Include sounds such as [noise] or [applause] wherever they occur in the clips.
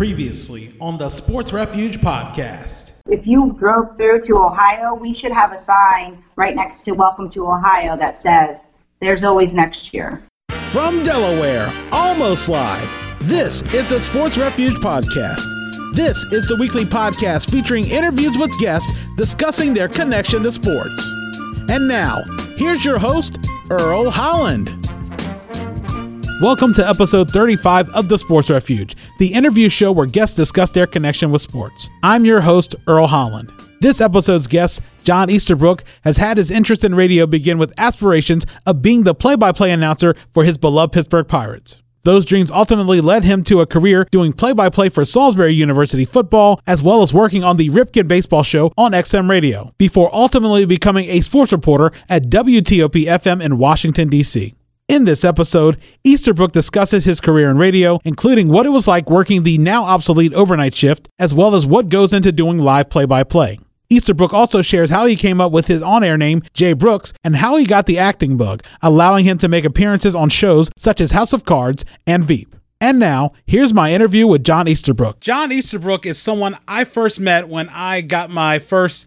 Previously on the Sports Refuge podcast. If you drove through to Ohio, we should have a sign right next to Welcome to Ohio that says, There's always next year. From Delaware, almost live, this is the Sports Refuge podcast. This is the weekly podcast featuring interviews with guests discussing their connection to sports. And now, here's your host, Earl Holland. Welcome to episode 35 of The Sports Refuge, the interview show where guests discuss their connection with sports. I'm your host, Earl Holland. This episode's guest, John Easterbrook, has had his interest in radio begin with aspirations of being the play by play announcer for his beloved Pittsburgh Pirates. Those dreams ultimately led him to a career doing play by play for Salisbury University football, as well as working on the Ripken Baseball Show on XM Radio, before ultimately becoming a sports reporter at WTOP FM in Washington, D.C. In this episode, Easterbrook discusses his career in radio, including what it was like working the now obsolete overnight shift, as well as what goes into doing live play by play. Easterbrook also shares how he came up with his on air name, Jay Brooks, and how he got the acting bug, allowing him to make appearances on shows such as House of Cards and Veep. And now, here's my interview with John Easterbrook. John Easterbrook is someone I first met when I got my first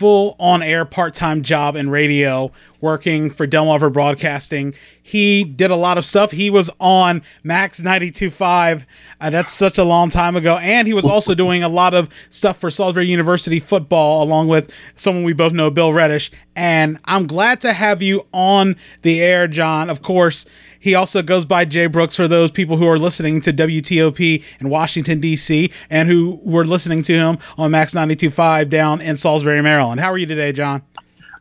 full on air part time job in radio, working for Delmarva Broadcasting. He did a lot of stuff. He was on Max 92.5. Uh, that's such a long time ago. And he was also doing a lot of stuff for Salisbury University football, along with someone we both know, Bill Reddish. And I'm glad to have you on the air, John. Of course, he also goes by Jay Brooks for those people who are listening to WTOP in Washington, D.C., and who were listening to him on Max 92.5 down in Salisbury, Maryland. How are you today, John?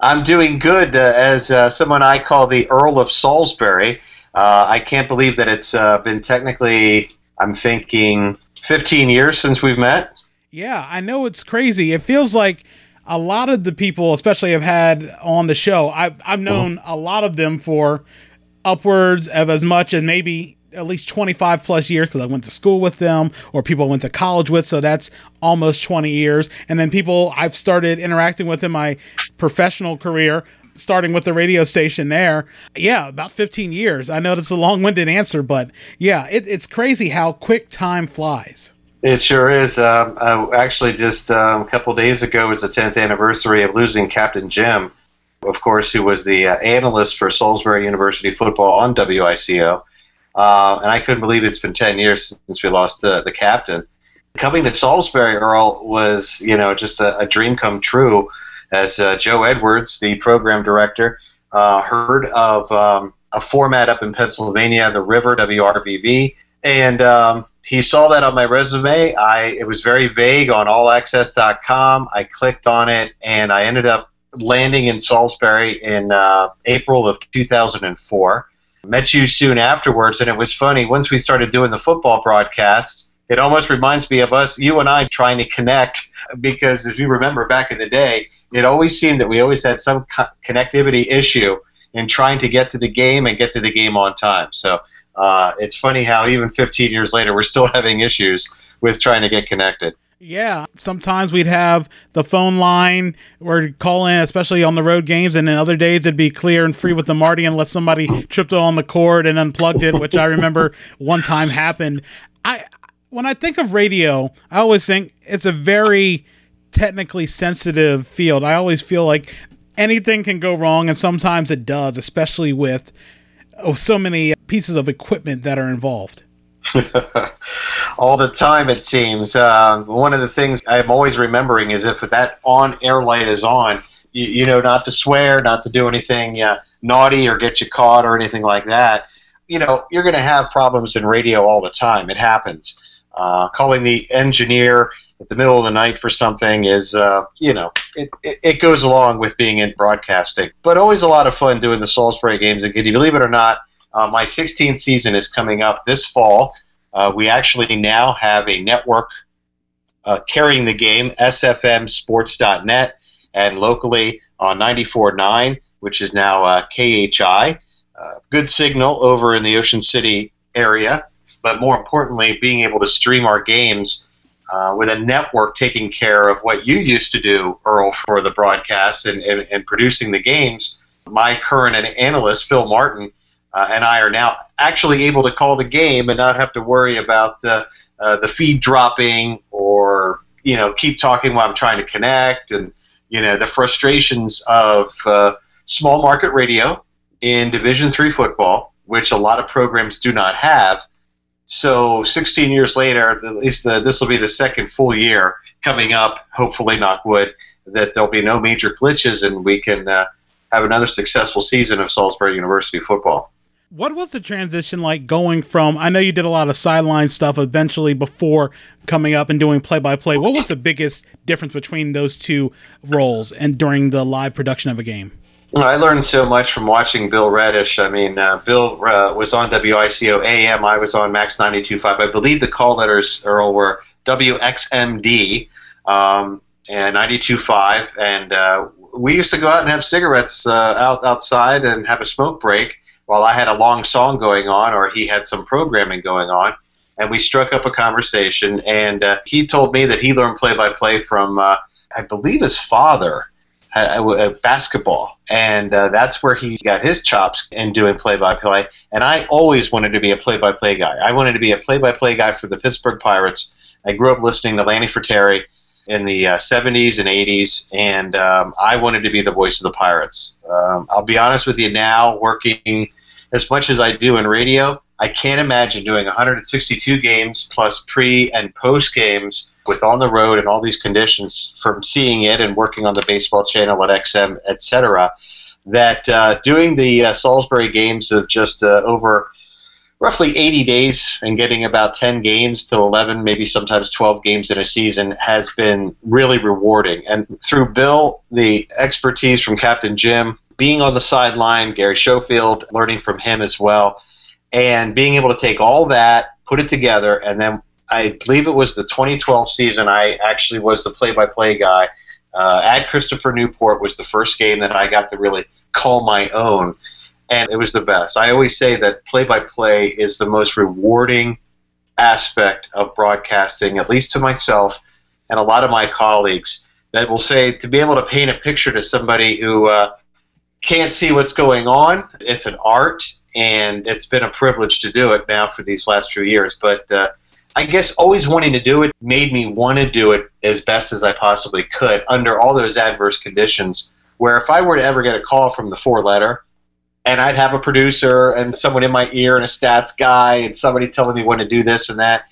I'm doing good uh, as uh, someone I call the Earl of Salisbury. Uh, I can't believe that it's uh, been technically, I'm thinking, 15 years since we've met. Yeah, I know it's crazy. It feels like a lot of the people, especially I've had on the show, I've, I've known a lot of them for upwards of as much as maybe at least 25 plus years because I went to school with them or people I went to college with. So that's almost 20 years. And then people I've started interacting with in my professional career, starting with the radio station there. Yeah, about 15 years. I know that's a long winded answer, but yeah, it, it's crazy how quick time flies. It sure is. Um, uh, actually, just um, a couple days ago was the 10th anniversary of losing Captain Jim of course, who was the uh, analyst for Salisbury University football on WICO. Uh, and I couldn't believe it's been 10 years since we lost the, the captain. Coming to Salisbury, Earl, was, you know, just a, a dream come true as uh, Joe Edwards, the program director, uh, heard of um, a format up in Pennsylvania, the River, WRVV, and um, he saw that on my resume. I it was very vague on allaccess.com. I clicked on it, and I ended up landing in Salisbury in uh, April of 2004. Met you soon afterwards, and it was funny. Once we started doing the football broadcasts, it almost reminds me of us, you and I, trying to connect. Because if you remember back in the day, it always seemed that we always had some co- connectivity issue in trying to get to the game and get to the game on time. So uh, it's funny how even 15 years later, we're still [laughs] having issues with trying to get connected. Yeah, sometimes we'd have the phone line or call in, especially on the road games, and then other days it'd be clear and free with the Marti unless somebody tripped on the cord and unplugged it, which I remember one time happened. I when I think of radio, I always think it's a very technically sensitive field. I always feel like anything can go wrong, and sometimes it does, especially with oh, so many pieces of equipment that are involved. [laughs] All the time, it seems. Uh, one of the things I'm always remembering is if that on air light is on, you, you know, not to swear, not to do anything uh, naughty or get you caught or anything like that. You know, you're going to have problems in radio all the time. It happens. Uh, calling the engineer at the middle of the night for something is, uh, you know, it, it, it, goes along with being in broadcasting. But always a lot of fun doing the Salisbury games. And can you believe it or not, uh, my 16th season is coming up this fall. Uh, we actually now have a network uh, carrying the game, sfmsports.net, and locally on 94.9, which is now uh, KHI. Uh, good signal over in the Ocean City area, but more importantly, being able to stream our games uh, with a network taking care of what you used to do, Earl, for the broadcast and, and, and producing the games. My current analyst, Phil Martin, uh, and I are now actually able to call the game and not have to worry about uh, uh, the feed dropping or you know keep talking while I'm trying to connect and you know the frustrations of uh, small market radio in Division three football, which a lot of programs do not have. So 16 years later, at least the, this will be the second full year coming up. Hopefully, knock wood, that there'll be no major glitches and we can uh, have another successful season of Salisbury University football. What was the transition like going from? I know you did a lot of sideline stuff eventually before coming up and doing play by play. What was the biggest difference between those two roles and during the live production of a game? I learned so much from watching Bill Reddish. I mean, uh, Bill uh, was on WICO AM. I was on Max 92.5. I believe the call letters, Earl, were WXMD um, and 92.5. And uh, we used to go out and have cigarettes uh, out outside and have a smoke break while I had a long song going on or he had some programming going on. And we struck up a conversation. And uh, he told me that he learned play by play from, uh, I believe, his father. At, at basketball, and uh, that's where he got his chops in doing play-by-play. And I always wanted to be a play-by-play guy. I wanted to be a play-by-play guy for the Pittsburgh Pirates. I grew up listening to Lanny Frattare in the uh, 70s and 80s, and um, I wanted to be the voice of the Pirates. Um, I'll be honest with you now, working as much as I do in radio, I can't imagine doing 162 games plus pre and post games with on the road and all these conditions from seeing it and working on the baseball channel at XM, etc. That uh, doing the uh, Salisbury games of just uh, over roughly 80 days and getting about 10 games to 11, maybe sometimes 12 games in a season has been really rewarding. And through Bill, the expertise from Captain Jim, being on the sideline, Gary Schofield, learning from him as well, and being able to take all that, put it together, and then I believe it was the 2012 season. I actually was the play-by-play guy uh, at Christopher Newport. Was the first game that I got to really call my own, and it was the best. I always say that play-by-play is the most rewarding aspect of broadcasting, at least to myself and a lot of my colleagues. That will say to be able to paint a picture to somebody who uh, can't see what's going on. It's an art, and it's been a privilege to do it now for these last few years. But uh, I guess always wanting to do it made me want to do it as best as I possibly could under all those adverse conditions. Where if I were to ever get a call from the four letter, and I'd have a producer and someone in my ear and a stats guy and somebody telling me when to do this and that,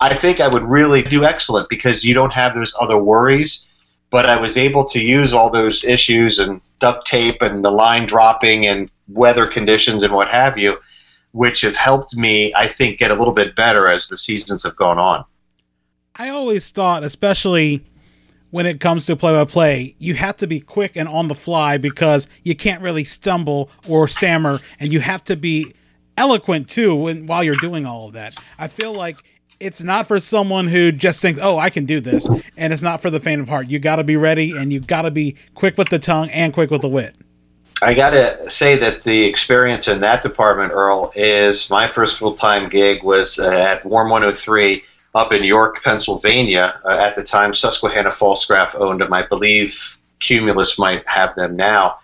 I think I would really do excellent because you don't have those other worries but I was able to use all those issues and duct tape and the line dropping and weather conditions and what have you, which have helped me, I think, get a little bit better as the seasons have gone on. I always thought, especially when it comes to play by play, you have to be quick and on the fly because you can't really stumble or stammer, and you have to be eloquent too when, while you're doing all of that. I feel like it's not for someone who just thinks, "Oh, I can do this," and it's not for the faint of heart. You got to be ready, and you got to be quick with the tongue and quick with the wit. I got to say that the experience in that department, Earl, is my first full time gig was uh, at Warm 103 up in York, Pennsylvania. Uh, at the time, Susquehanna Pfaltzgraff owned them. I believe Cumulus might have them now.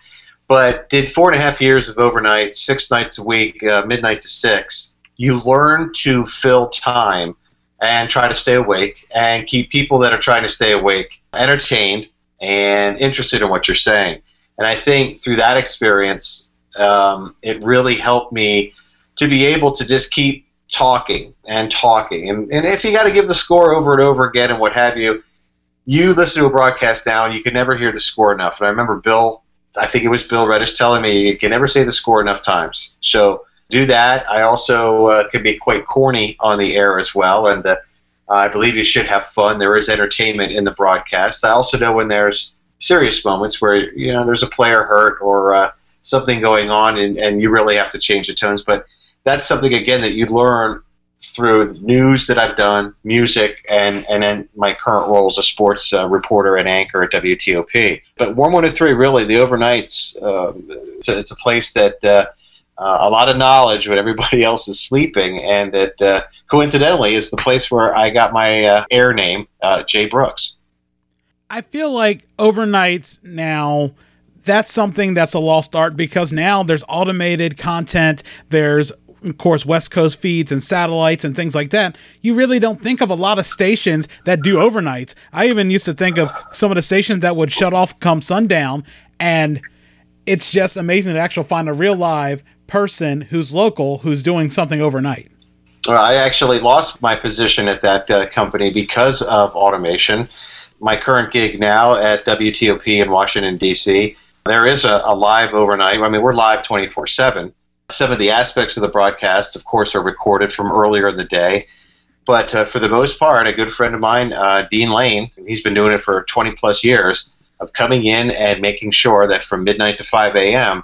But did four and a half years of overnight, six nights a week, uh, midnight to six. You learn to fill time and try to stay awake and keep people that are trying to stay awake entertained and interested in what you're saying. And I think through that experience, um, it really helped me to be able to just keep talking and talking. And, and if you got to give the score over and over again and what have you, you listen to a broadcast now and you can never hear the score enough. And I remember Bill, I think it was Bill Reddish telling me you can never say the score enough times. So do that. I also uh, can be quite corny on the air as well, and uh, I believe you should have fun. There is entertainment in the broadcast. I also know when there's serious moments where you know there's a player hurt or uh, something going on, and, and you really have to change the tones. But that's something again that you learn through news that I've done, music, and and then my current role as a sports uh, reporter and anchor at WTOP. But Warm 103, really, the overnights, uh, it's, a, it's, a, place that uh, uh, a lot of knowledge when everybody [laughs] else is sleeping, and it uh, coincidentally is the place where I got my uh, air name, uh, Jay Brooks. I feel like overnights now. That's something that's a lost art because now there's automated content. There's of course, West Coast feeds and satellites and things like that, you really don't think of a lot of stations that do overnights. I even used to think of some of the stations that would shut off come sundown, and it's just amazing to actually find a real live person who's local who's doing something overnight. Well, I actually lost my position at that uh, company because of automation. My current gig now at WTOP in Washington, D.C., there is a, a live overnight. I mean, we're live 24 7. Some of the aspects of the broadcast, of course, are recorded from earlier in the day. But uh, for the most part, a good friend of mine, uh, Dean Lane, he's been doing it for 20 plus years, of coming in and making sure that from midnight to 5 a.m.,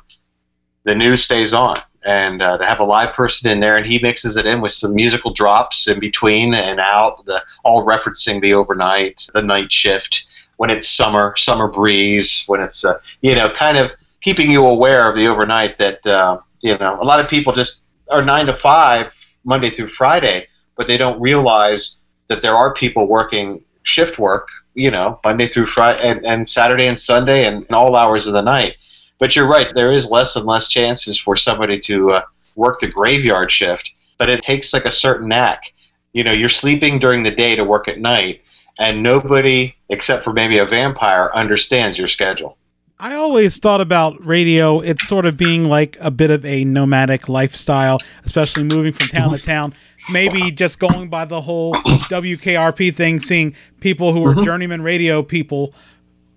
the news stays on. And uh, to have a live person in there and he mixes it in with some musical drops in between and out the all referencing the overnight the night shift when it's summer summer breeze when it's uh, you know kind of keeping you aware of the overnight that uh, you know a lot of people just are nine to five monday through friday but they don't realize that there are people working shift work you know monday through friday and, and saturday and sunday and, and all hours of the night but you're right, there is less and less chances for somebody to uh, work the graveyard shift, but it takes like a certain knack. You know, you're sleeping during the day to work at night, and nobody, except for maybe a vampire, understands your schedule. I always thought about radio, it's sort of being like a bit of a nomadic lifestyle, especially moving from town to town. Maybe just going by the whole [clears throat] WKRP thing, seeing people who are mm-hmm. journeyman radio people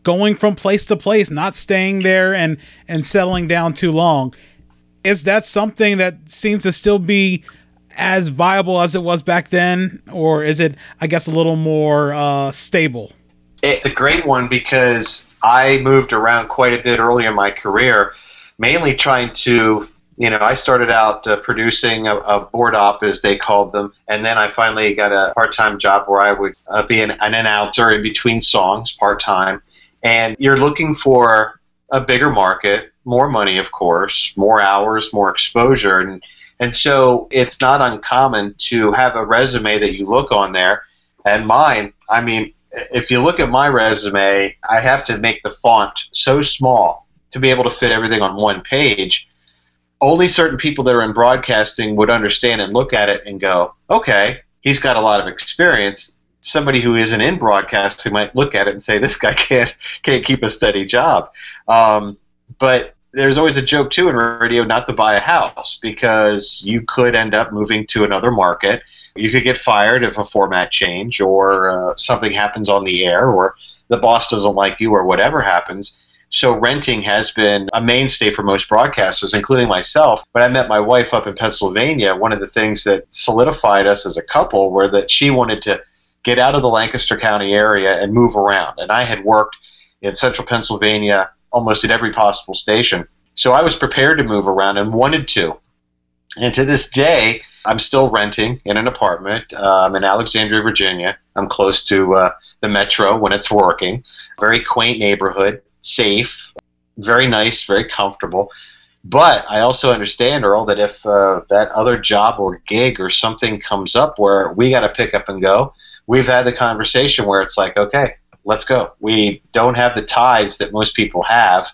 going from place to place, not staying there and and settling down too long. Is that something that seems to still be as viable as it was back then, or is it, I guess, a little more uh, stable? It's a great one because I moved around quite a bit early in my career, mainly trying to you know, I started out uh, producing a, a, board op, as they called them, and then I finally got a part-time job where I would uh, be an, an, announcer in between songs, part-time and you're looking for a bigger market, more money, of course, more hours, more exposure, and and so it's not uncommon to have a resume that you look on there. And mine, I mean, if you look at my resume, I have to make the font so small to be able to fit everything on one page. Only certain people that are in broadcasting would understand and look at it and go, okay, he's got a lot of experience somebody who isn't in broadcasting might look at it and say, "This guy can't can't keep a steady job." Um, but there's always a joke too in radio not to buy a house because you could end up moving to another market. You could get fired if a format change or uh, something happens on the air or the boss doesn't like you or whatever happens. So renting has been a mainstay for most broadcasters, including myself. When I met my wife up in Pennsylvania, one of the things that solidified us as a couple were that she wanted to get out of the Lancaster County area and move around. And I had worked in central Pennsylvania almost at every possible station. So I was prepared to move around and wanted to. And to this day, I'm still renting in an apartment. I'm in Alexandria, Virginia. I'm close to uh, the metro when it's working. Very quaint neighborhood, safe, very nice, very comfortable. But I also understand, Earl, that if uh, that other job or gig or something comes up where we got to pick up and go, we've had the conversation where it's like, okay, let's go. We don't have the ties that most people have,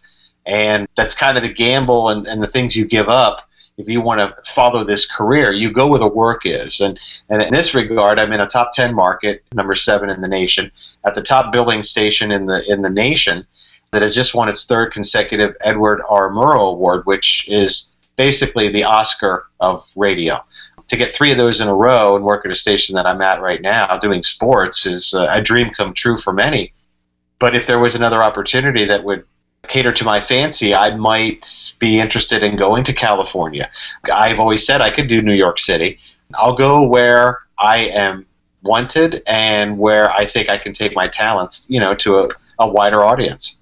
and that's kind of the gamble and, and the things you give up if you want to follow this career. You go where the work is, and and in this regard, I'm in a top ten market, number seven in the nation, at the top billing station in the in the nation, that has just won its third consecutive Edward R. Murrow Award, which is basically the Oscar of radio to get three of those in a row and work at a station that I'm at right now doing sports is a dream come true for many. But if there was another opportunity that would cater to my fancy, I might be interested in going to California. I've always said I could do New York City. I'll go where I am wanted and where I think I can take my talents, you know, to a, a wider audience.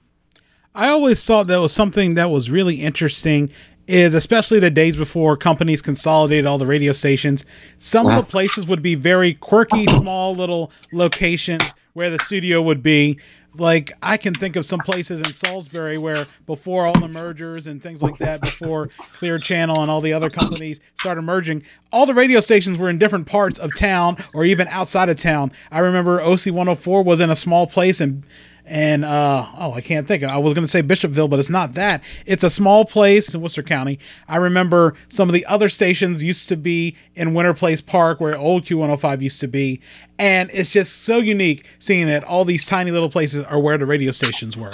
I always thought that was something that was really interesting is especially the days before companies consolidated all the radio stations, some of the places would be very quirky, small little locations where the studio would be. Like I can think of some places in Salisbury where before all the mergers and things like that, before Clear Channel and all the other companies started merging, all the radio stations were in different parts of town or even outside of town. I remember OC 104 was in a small place and and uh, oh, I can't think. I was going to say Bishopville, but it's not that. It's a small place in Worcester County. I remember some of the other stations used to be in Winter Place Park, where old Q105 used to be, and it's just so unique seeing that all these tiny little places are where the radio stations were.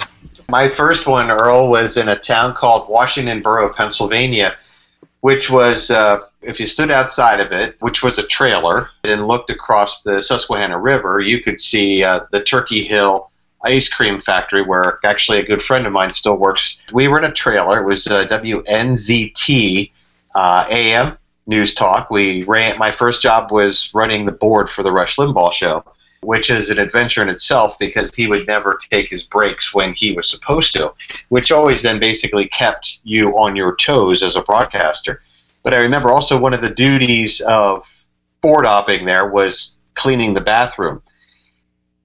My first one, Earl, was in a town called Washington Borough, Pennsylvania, which was, uh, if you stood outside of it, which was a trailer, and looked across the Susquehanna River, you could see uh, the Turkey Hill ice cream factory where actually a good friend of mine still works. We were in a trailer. It was uh, WNZT uh, AM News Talk. We ran. My first job was running the board for the Rush Limbaugh show, which is an adventure in itself because he would never take his breaks when he was supposed to, which always then basically kept you on your toes as a broadcaster. But I remember also one of the duties of board opping there was cleaning the bathroom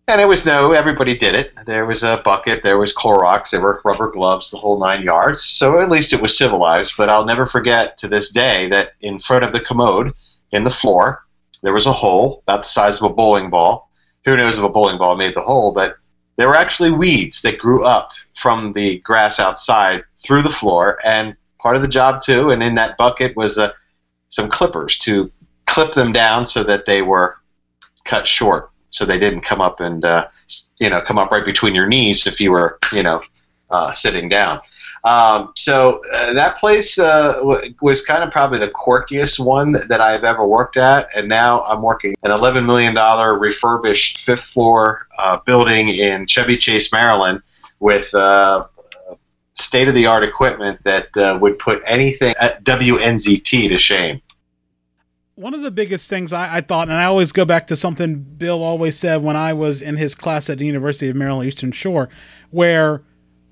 and it was no, everybody did it. There was a bucket, there was Clorox, there were rubber gloves, the whole nine yards. So at least it was civilized. But I'll never forget to this day that in front of the commode, in the floor, there was a hole about the size of a bowling ball. Who knows if a bowling ball made the hole, but there were actually weeds that grew up from the grass outside through the floor. And part of the job, too, and in that bucket was uh, some clippers to clip them down so that they were cut short so they didn't come up and uh, you know come up right between your knees if you were you know uh, sitting down. Um, so uh, that place uh, w- was kind of probably the quirkiest one that, that, I've ever worked at, and now I'm working an 11 million dollar refurbished fifth floor uh, building in Chevy Chase, Maryland, with uh, state of the art equipment that would put anything at WNZT to shame one of the biggest things I, I, thought, and I always go back to something Bill always said when I was in his class at the University of Maryland Eastern Shore, where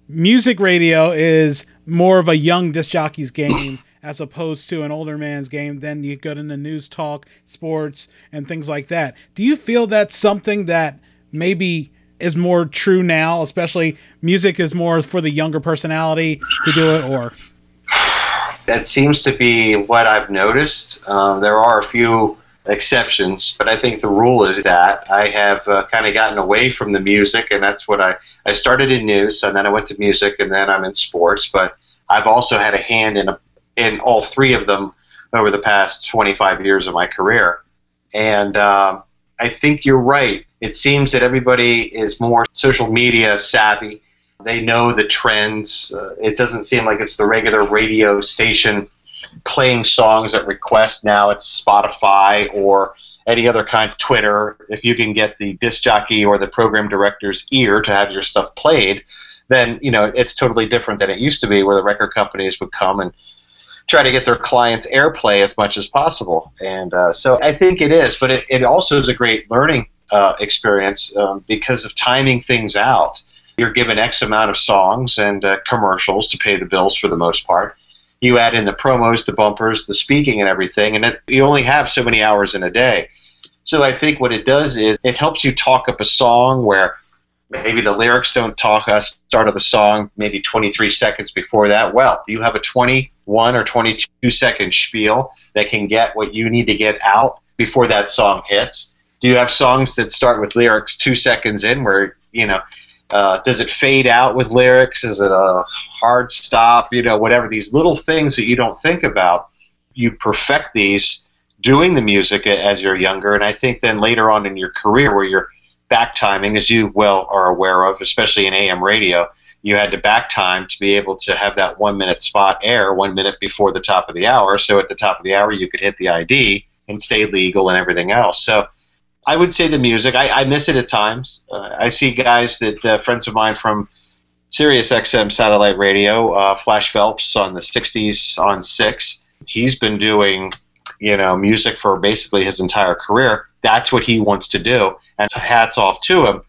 music radio is more of a young disc jockey's game [coughs] as opposed to an older man's game. Then you go into news talk, sports, and things like that. Do you feel that's something that maybe is more true now, especially music is more for the younger personality to do it, or? That seems to be what I've noticed. Uh, there are a few exceptions, but I think the rule is that I have uh, kind of gotten away from the music, and that's what I I started in news, and then I went to music, and then I'm in sports. But I've also had a hand in a, in all three of them over the past 25 years of my career, and um, I think you're right. It seems that everybody is more social media savvy they know the trends. Uh, it doesn't seem like it's the regular radio station playing songs at request. Now it's Spotify or any other kind of Twitter. If you can get the disc jockey or the program director's ear to have your stuff played, then you know it's totally different than it used to be, where the record companies would come and try to get their clients airplay as much as possible. And uh, so I think it is, but it, it also is a great learning uh, experience um, because of timing things out. You're given X amount of songs and uh, commercials to pay the bills for the most part. You add in the promos, the bumpers, the speaking, and everything, and it, you only have so many hours in a day. So I think what it does is it helps you talk up a song where maybe the lyrics don't talk us start of the song maybe 23 seconds before that. Well, do you have a 21 or 22 second spiel that can get what you need to get out before that song hits? Do you have songs that start with lyrics two seconds in where you know uh, does it fade out with lyrics? Is it a hard stop? You know, whatever. These little things that you don't think about, you perfect these doing the music as you're younger. And I think then later on in your career, where you're back timing, as you well are aware of, especially in AM radio, you had to back time to be able to have that one minute spot air one minute before the top of the hour. So at the top of the hour, you could hit the ID and stay legal and everything else. So I would say the music. I, I miss it at times. Uh, I see guys that uh, friends of mine from Sirius XM satellite radio, uh, Flash Phelps on the '60s on six. He's been doing, you know, music for basically his entire career. That's what he wants to do, and hats off to him.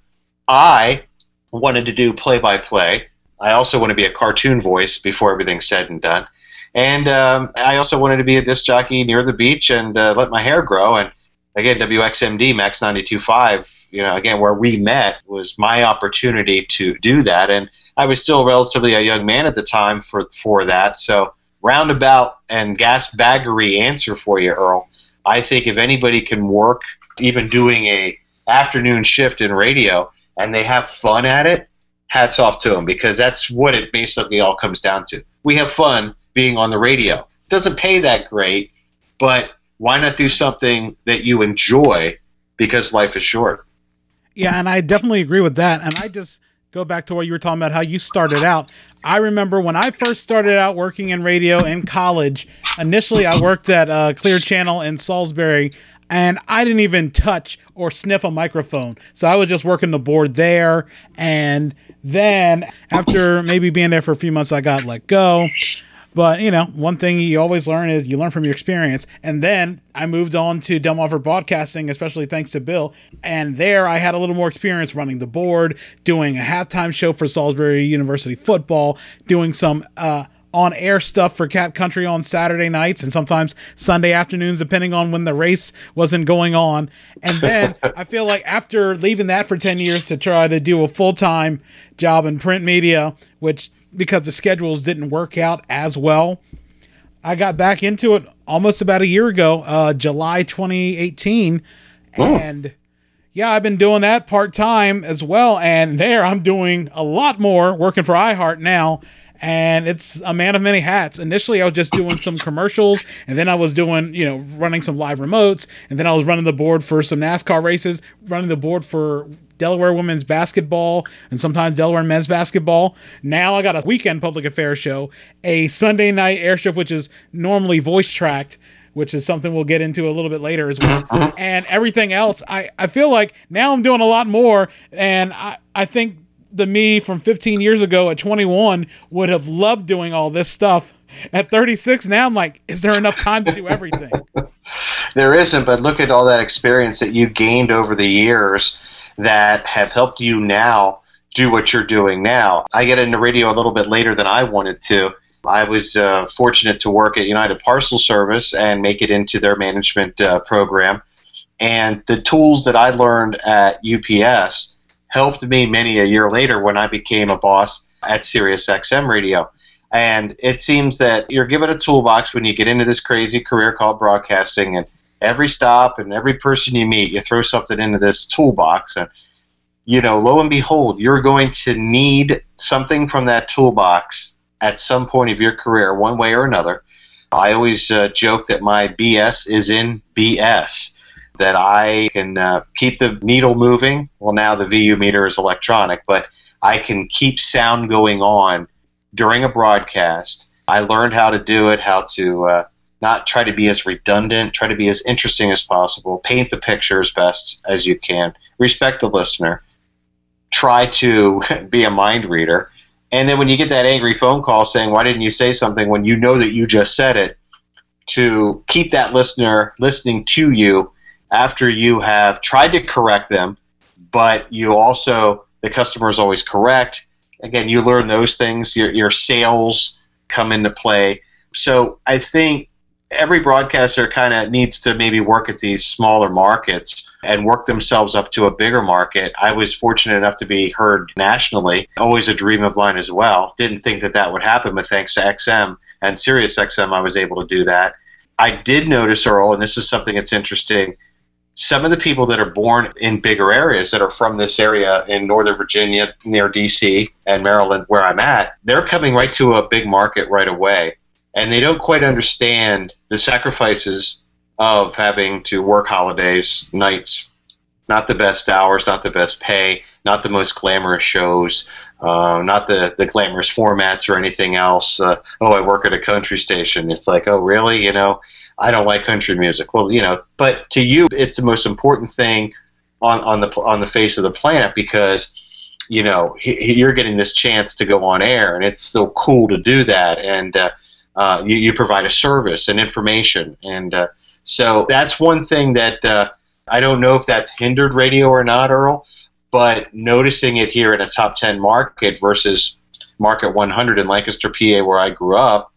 I wanted to do play-by-play. I also want to be a cartoon voice before everything's said and done, and um, I also wanted to be a disc jockey near the beach and uh, let my hair grow and again, WXMD Max 92.5, you know, again, where we met was my opportunity to do that. And I was still relatively a young man at the time for, for that. So, roundabout and gas baggery answer for you, Earl. I think if anybody can work, even doing a afternoon shift in radio, and they have fun at it, hats off to them because that's what it basically all comes down to. We have fun being on the radio. Doesn't pay that great, but why not do something that you enjoy because life is short? Yeah, and I definitely agree with that. And I just go back to what you were talking about how you started out. I remember when I first started out working in radio in college. Initially, I worked at uh, Clear Channel in Salisbury, and I didn't even touch or sniff a microphone. So I was just working the board there. And then after maybe being there for a few months, I got let go. But you know, one thing you always learn is you learn from your experience. And then I moved on to Delmarva Broadcasting, especially thanks to Bill. And there I had a little more experience running the board, doing a halftime show for Salisbury University football, doing some uh, on air stuff for Cat Country on Saturday nights and sometimes Sunday afternoons, depending on when the race wasn't going on. And then [laughs] I feel like after leaving that for 10 years to try to do a full time job in print media, which because the schedules didn't work out as well, I got back into it almost about a year ago, uh, July 2018. Oh. And yeah, I've been doing that part time as well. And there I'm doing a lot more working for iHeart now and it's a man of many hats. Initially, I was just doing some commercials, and then I was doing, you know, running some live remotes, and then I was running the board for some NASCAR races, running the board for Delaware women's basketball, and sometimes Delaware men's basketball. Now I got a weekend public affairs show, a Sunday night airship, which is normally voice tracked. Which is something we'll get into a little bit later as well. And everything else, I, I feel like now I'm doing a lot more. And I, I think the me from 15 years ago at 21 would have loved doing all this stuff. At 36 now, I'm like, is there enough time to do everything? [laughs] there isn't, but look at all that experience that you gained over the years that have helped you now do what you're doing now. I get into radio a little bit later than I wanted to. I was uh, fortunate to work at United Parcel Service and make it into their management uh, program. And the tools that I learned at UPS helped me many a year later when I became a boss at Sirius XM Radio. And it seems that you're given a toolbox when you get into this crazy career called broadcasting, and every stop and every person you meet, you throw something into this toolbox, and you know, lo and behold, you're going to need something from that toolbox at some point of your career, one way or another. I always uh, joke that my BS is in BS that I can uh, keep the needle moving. Well, now the VU meter is electronic, but I can keep sound going on during a broadcast. I learned how to do it, how to uh, not try to be as redundant, try to be as interesting as possible, paint the picture as best as you can, respect the listener, try to [laughs] be a mind reader. And then when you get that angry phone call saying, Why didn't you say something when you know that you just said it? To keep that listener listening to you after you have tried to correct them, but you also, the customer is always correct. Again, you learn those things, your, your sales come into play. So I think every broadcaster kind of needs to maybe work at these smaller markets and work themselves up to a bigger market. I was fortunate enough to be heard nationally, always a dream of mine as well. Didn't think that that would happen, but thanks to XM and Sirius XM, I was able to do that. I did notice, Earl, and this is something that's interesting some of the people that are born in bigger areas that are from this area in Northern Virginia, near DC and Maryland, where I'm at, they're coming right to a big market right away. And they don't quite understand the sacrifices of having to work holidays, nights, not the best hours, not the best pay, not the most glamorous shows, uh, not the, the glamorous formats or anything else. Uh, oh, I work at a country station. It's like, oh, really? You know, I don't like country music. Well, you know, but to you, it's the most important thing on, on the on the face of the planet because you know he, you're getting this chance to go on air, and it's so cool to do that, and uh, uh, you, you provide a service and information, and uh, so that's one thing that uh, I don't know if that's hindered radio or not, Earl, but noticing it here in a top ten market versus market 100 in Lancaster, PA, where I grew up,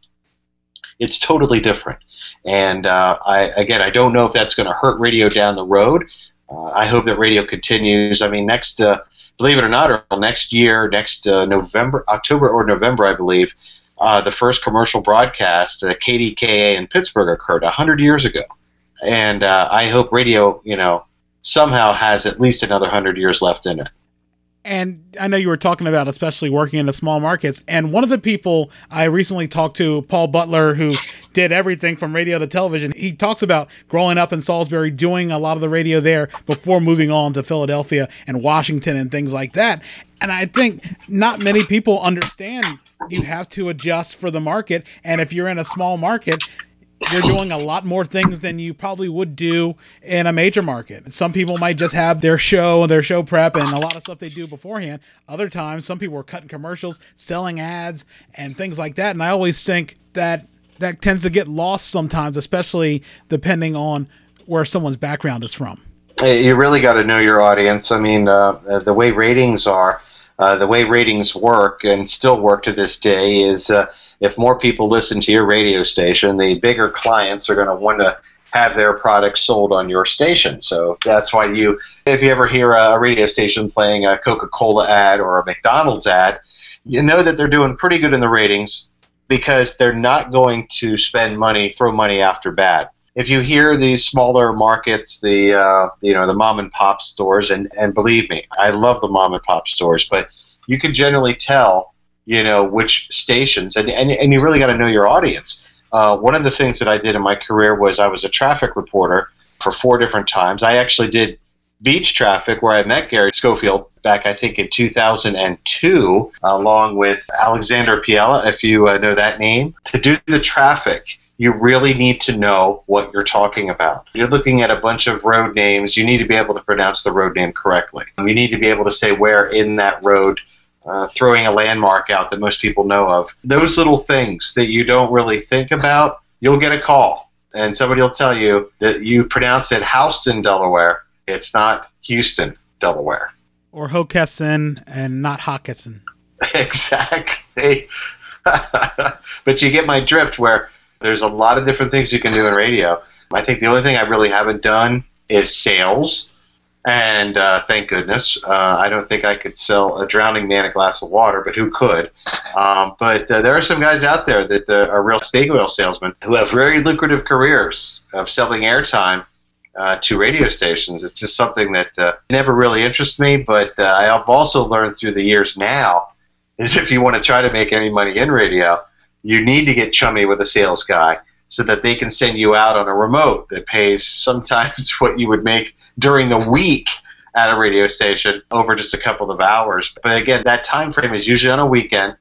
it's totally different. And uh, I, again, I don't know if that's going to hurt radio down the road. Uh, I hope that radio continues. I mean, next, uh, believe it or not, Earl, next year, next November, October or November, I believe, uh, the first commercial broadcast, uh, KDKA in Pittsburgh, occurred 100 years ago. And I hope radio, you know, somehow has at least another 100 years left in it. And I know you were talking about especially working in the small markets. And one of the people I recently talked to, Paul Butler, who did everything from radio to television, he talks about growing up in Salisbury, doing a lot of the radio there before moving on to Philadelphia and Washington and things like that. And I think not many people understand you have to adjust for the market. And if you're in a small market, you're doing a lot more things than you probably would do in a major market. Some people might just have their show and their show prep and a lot of stuff they do beforehand. Other times, some people are cutting commercials, selling ads, and things like that. And I always think that that tends to get lost sometimes, especially depending on where someone's background is from. You really got to know your audience. I mean, uh, the way ratings are, uh, the way ratings work and still work to this day is. Uh, if more people listen to your radio station, the bigger clients are going to want to have their products sold on your station. So that's why you, if you ever hear a radio station playing a Coca Cola ad or a McDonald's ad, you know that they're doing pretty good in the ratings because they're not going to spend money, throw money after bad. If you hear these smaller markets, the uh, you know the mom and pop stores, and and believe me, I love the mom and pop stores, but you can generally tell you know which stations and, and, and you really got to know your audience. Uh, one of the things that i did in my career was i was a traffic reporter for four different times. I actually did beach traffic where i met gary schofield back i think in 2002 along with alexander piella if you uh, know that name. To do the traffic you really need to know what you're talking about. You're looking at a bunch of road names. You need to be able to pronounce the road name correctly. You need to be able to say where in that road uh, throwing a landmark out that most people know of. Those little things that you don't really think about, you'll get a call, and somebody will tell you that you pronounce it Houston, Delaware. It's not Houston, Delaware. Or Hockessin and not Hockessin. [laughs] exactly. [laughs] but you get my drift where there's a lot of different things you can do in radio. I think the only thing I really haven't done is sales and uh, thank goodness. Uh, I don't think I could sell a drowning man a glass of water, but who could? Um, but uh, there are some guys out there that uh, are real snake oil salesmen who have very lucrative careers of selling airtime uh, to radio stations. It's just something that uh, never really interests me, but I've also learned through the years now is if you want to try to make any money in radio, you need to get chummy with a sales guy so that they can send you out on a remote that pays sometimes [laughs] what you would make during the week at a radio station over just a couple of hours. But again, that time frame is usually on a weekend,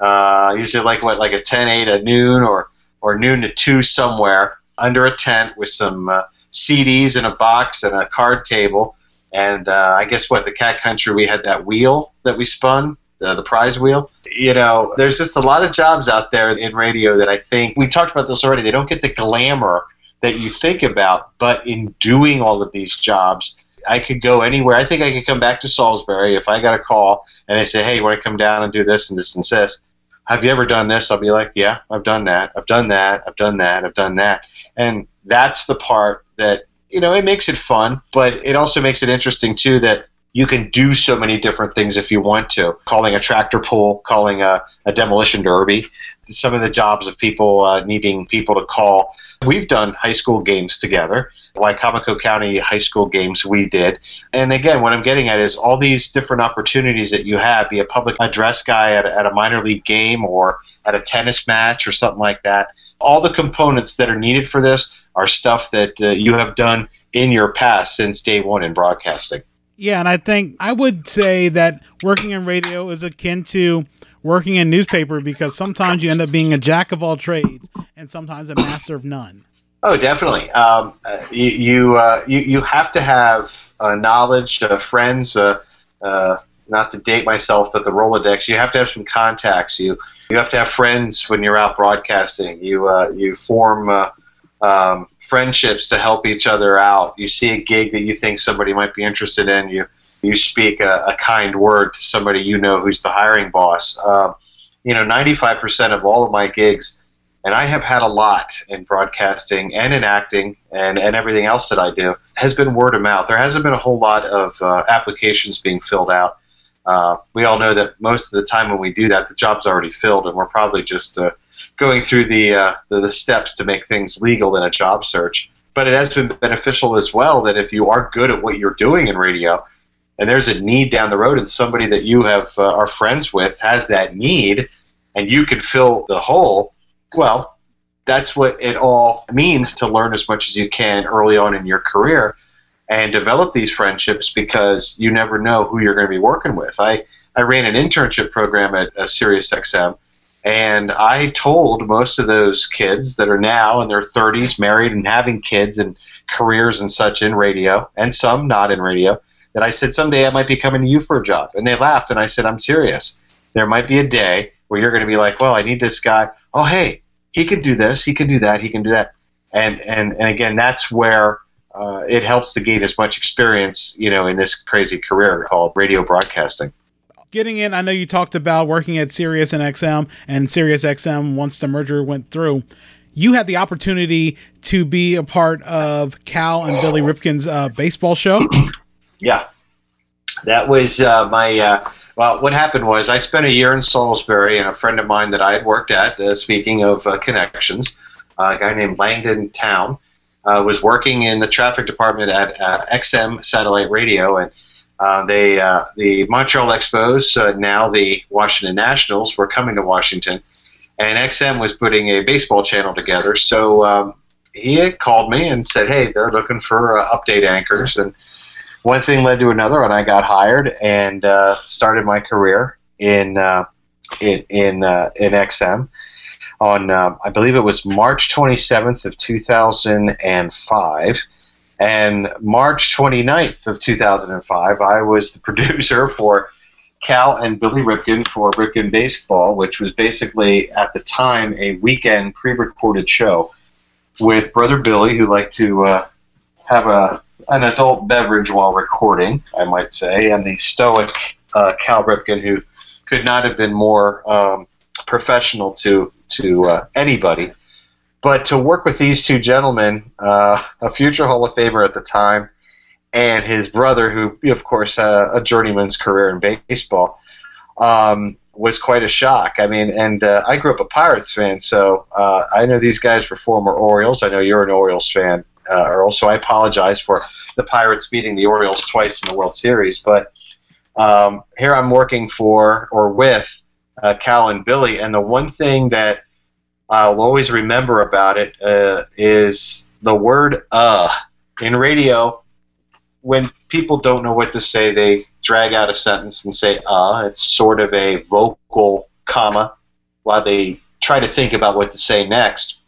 uh, usually like what, like a 10, 8 at noon or, or noon to 2 somewhere under a tent with some uh, CDs in a box and a card table. And uh, I guess what, the Cat Country, we had that wheel that we spun the, the prize wheel. You know, there's just a lot of jobs out there in radio that I think we talked about this already. They don't get the glamour that you think about, but in doing all of these jobs, I could go anywhere. I think I could come back to Salisbury if I got a call and they say, "Hey, you want to come down and do this and this and this?" Have you ever done this? I'll be like, "Yeah, I've done that. I've done that. I've done that. I've done that." And that's the part that you know it makes it fun, but it also makes it interesting too that you can do so many different things if you want to. Calling a tractor pull, calling a, a demolition derby, some of the jobs of people uh, needing people to call. We've done high school games together. Wicomico County high school games we did. And again, what I'm getting at is all these different opportunities that you have, be a public address guy at, at a minor league game or at a tennis match or something like that. All the components that are needed for this are stuff that uh, you have done in your past since day one in broadcasting. Yeah, and I think I would say that working in radio is akin to working in newspaper because sometimes you end up being a jack of all trades and sometimes a master of none. Oh, definitely. Um, uh, you you, uh, you, you have to have uh, knowledge, uh, friends. Uh, uh, not to date myself, but the Rolodex. You have to have some contacts. You you have to have friends when you're out broadcasting. You you form um, friendships to help each other out. You see a gig that you think somebody might be interested in, you you speak a, a kind word to somebody you know who's the hiring boss. Uh, you know, 95% of all of my gigs, and I have had a lot in broadcasting and in acting and, and everything else that I do, has been word of mouth. There hasn't been a whole lot of uh, applications being filled out. Uh, we all know that most of the time when we do that, the job's already filled, and we're probably just uh, going through the, uh, the, the steps to make things legal in a job search. But it has been beneficial as well that if you are good at what you're doing in radio, and there's a need down the road, and somebody that you have uh, are friends with has that need, and you can fill the hole, well, that's what it all means to learn as much as you can early on in your career and develop these friendships because you never know who you're going to be working with. I, I ran an internship program at uh, SiriusXM, and I told most of those kids that are now in their 30s, married and having kids and careers and such in radio, and some not in radio, that I said, someday I might be coming to you for a job. And they laughed, and I said, I'm serious. There might be a day where you're going to be like, well, I need this guy. Oh, hey, he can do this, he can do that, he can do that. And, and, and again, that's where uh, it helps to gain as much experience, you know, in this crazy career called radio broadcasting. Getting in, I know you talked about working at Sirius and XM, and Sirius XM once the merger went through. You had the opportunity to be a part of Cal and Billy Ripken's uh, baseball show. [clears throat] Yeah, that was uh, my. Uh, well, what happened was I spent a year in Salisbury, and a friend of mine that I had worked at. Uh, speaking of uh, connections, a guy named Langdon Town uh, was working in the traffic department at uh, XM Satellite Radio, and uh, they uh, the Montreal Expos, uh, now the Washington Nationals, were coming to Washington, and XM was putting a baseball channel together. So um, he had called me and said, "Hey, they're looking for uh, update anchors," and one thing led to another, and I got hired and started my career in in in, in XM on, uh, I believe it was March 27th of 2005. And March 29th of 2005, I was the [laughs] producer for Cal and Billy Ripken for Ripken Baseball, which was basically, at the time, a weekend pre-recorded show with Brother Billy, who liked to uh, have a an adult beverage while recording, I might say, and the stoic uh, Cal Ripken, who could not have been more um, professional to to uh, anybody. But to work with these two gentlemen, uh, a future Hall of Famer at the time, and his brother, who of course had a journeyman's career in baseball, um, was quite a shock. I mean, and uh, I grew up a Pirates fan, so uh, I know these guys were former Orioles. I know you're an Orioles fan, uh, Earl. So I apologize for the Pirates beating the Orioles twice in the World Series, but um, here I'm working for or with uh, Cal and Billy. And the one thing that I'll always remember about it uh, is the word "uh." In radio, when people don't know what to say, they drag out a sentence and say "uh." It's sort of a vocal comma while they try to think about what to say next.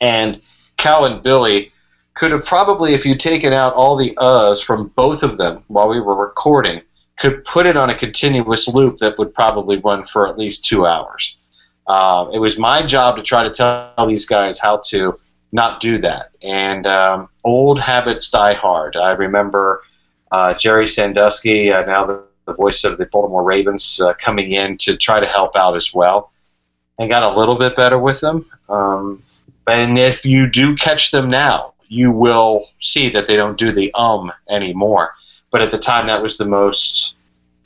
And Cal and Billy could have probably, if you'd taken out all the uhs from both of them while we were recording, could put it on a continuous loop that would probably run for at least two hours. Uh, it was my job to try to tell these guys how to not do that. And um, old habits die hard. I remember uh, Gerry Sandusky, uh, now the, the, voice of the Baltimore Ravens, uh, coming in to try to help out as well, and got a little bit better with them. Um, and if you do catch them now, you will see that they don't do the um anymore. But at the time, that was the most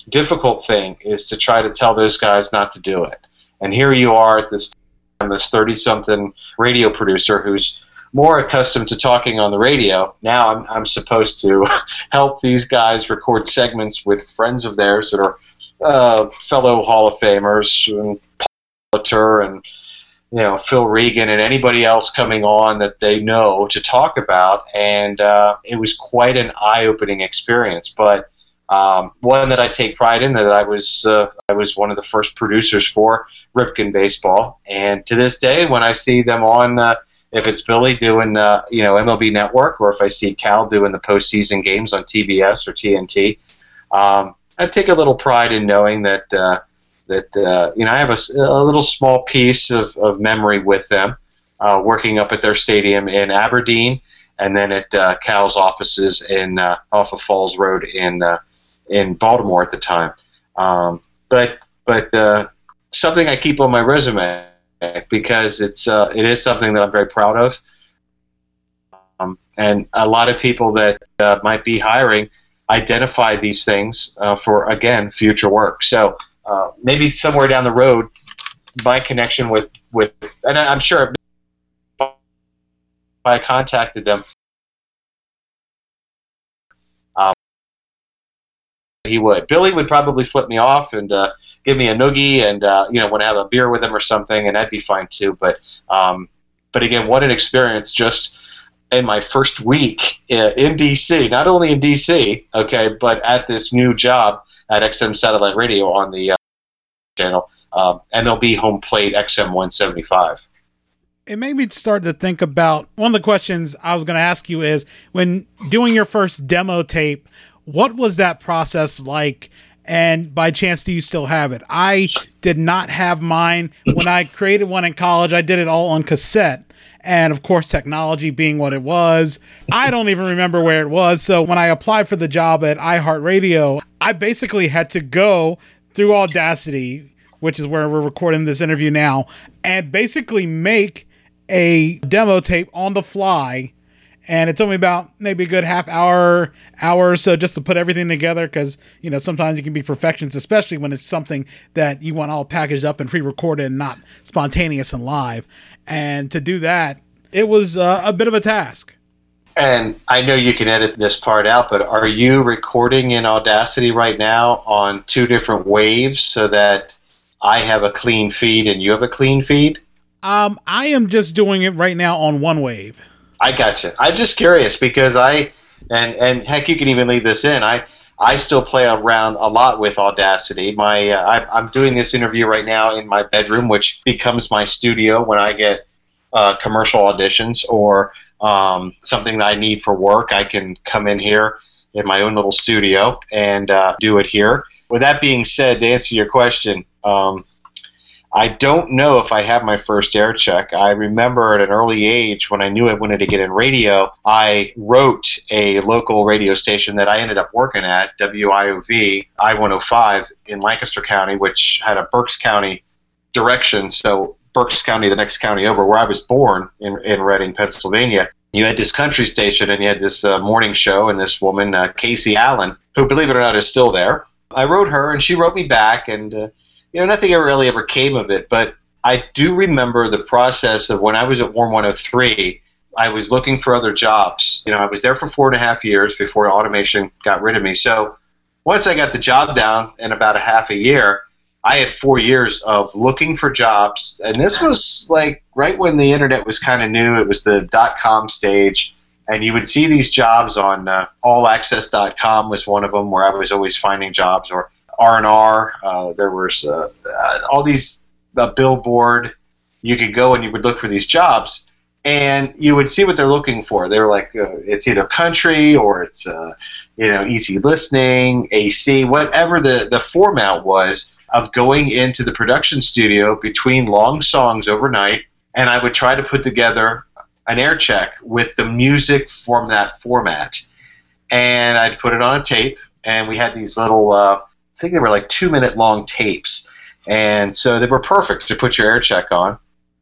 difficult thing is to try to tell those guys not to do it. And here you are at this time, this 30 something radio producer who's more accustomed to talking on the radio. Now I'm, I'm supposed to [laughs] help these guys record segments with friends of theirs that are uh, fellow Hall of Famers and Paul and you know Phil Regan and anybody else coming on that they know to talk about, and uh, it was quite an eye-opening experience. But um, one that I take pride in that I was uh, I was one of the first producers for Ripken Baseball, and to this day, when I see them on, uh, if it's Billy doing uh, you know MLB Network, or if I see Cal doing the postseason games on TBS or TNT, um, I take a little pride in knowing that uh, that uh, you know I have a, a, little small piece of, of memory with them, uh, working up at their stadium in Aberdeen, and then at Cal's offices in off of Falls Road in in Baltimore at the time. Um, but but uh, something I keep on my resume because it's it is something that I'm very proud of. Um, and a lot of people that might be hiring identify these things for again future work. So uh, maybe somewhere down the road, my connection with with, and I'm sure if I contacted them He would. Billy would probably flip me off and uh, give me a noogie, and uh, you know, want to have a beer with him or something, and that'd be fine too. But um, but again, what an experience! Just in my first week uh, in DC, not only in DC, okay, but at this new job at XM Satellite Radio on the uh, channel, um, and they'll be home plate XM 175. It made me start to think about one of the questions I was going to ask you is when doing your first demo tape, what was that process like? And by chance, do you still have it? I did not have mine when I created one in college. I did it all on cassette and of course technology being what it was i don't even remember where it was so when i applied for the job at iheartradio i basically had to go through audacity which is where we're recording this interview now and basically make a demo tape on the fly and it took me about maybe a good half hour hour or so just to put everything together because you know sometimes you can be perfections especially when it's something that you want all packaged up and pre-recorded and not spontaneous and live and to do that, it was uh, a bit of a task. And I know you can edit this part out, but are you recording in Audacity right now on two different waves so that I have a clean feed and you have a clean feed? Um, I am just doing it right now on one wave. I gotcha. I'm just curious because I, and and heck, you can even leave this in. I I still play around a lot with Audacity. My uh, I, am doing this interview right now in my bedroom, which becomes my studio when I get uh, commercial auditions or um, something that I need for work. I can come in here in my own little studio and uh, do it here. With that being said, to answer your question, um, I don't know if I had my first air check. I remember at an early age when I knew I wanted to get in radio, I wrote a local radio station that I ended up working at, WIOV I 105 in Lancaster County, which had a Berks County direction. So, Berks County, the next county over, where I was born in, in Reading, Pennsylvania. You had this country station and you had this uh, morning show, and this woman, uh, Casey Allen, who, believe it or not, is still there. I wrote her, and she wrote me back, and uh, you know, nothing ever really ever came of it. But I do remember the process of when I was at Warm 103. I was looking for other jobs. You know, I was there for four and a half years before automation got rid of me. So once I got the job down in about a half a year, I had four years of looking for jobs. And this was like right when the internet was kind of new. It was the dot com stage. And you would see these jobs on uh, allaccess.com was one of them where I was always finding jobs or R and R. Uh, there was uh, uh, all these billboard. You could go and you would look for these jobs, and you would see what they're looking for. They're like it's either country or it's you know easy listening, AC, whatever the the format was of going into the production studio between long songs overnight, and I would try to put together an air check with the music from that format, and I'd put it on a tape, and we had these little uh, I think they were like two minute long tapes. And so they were perfect to put your air check on,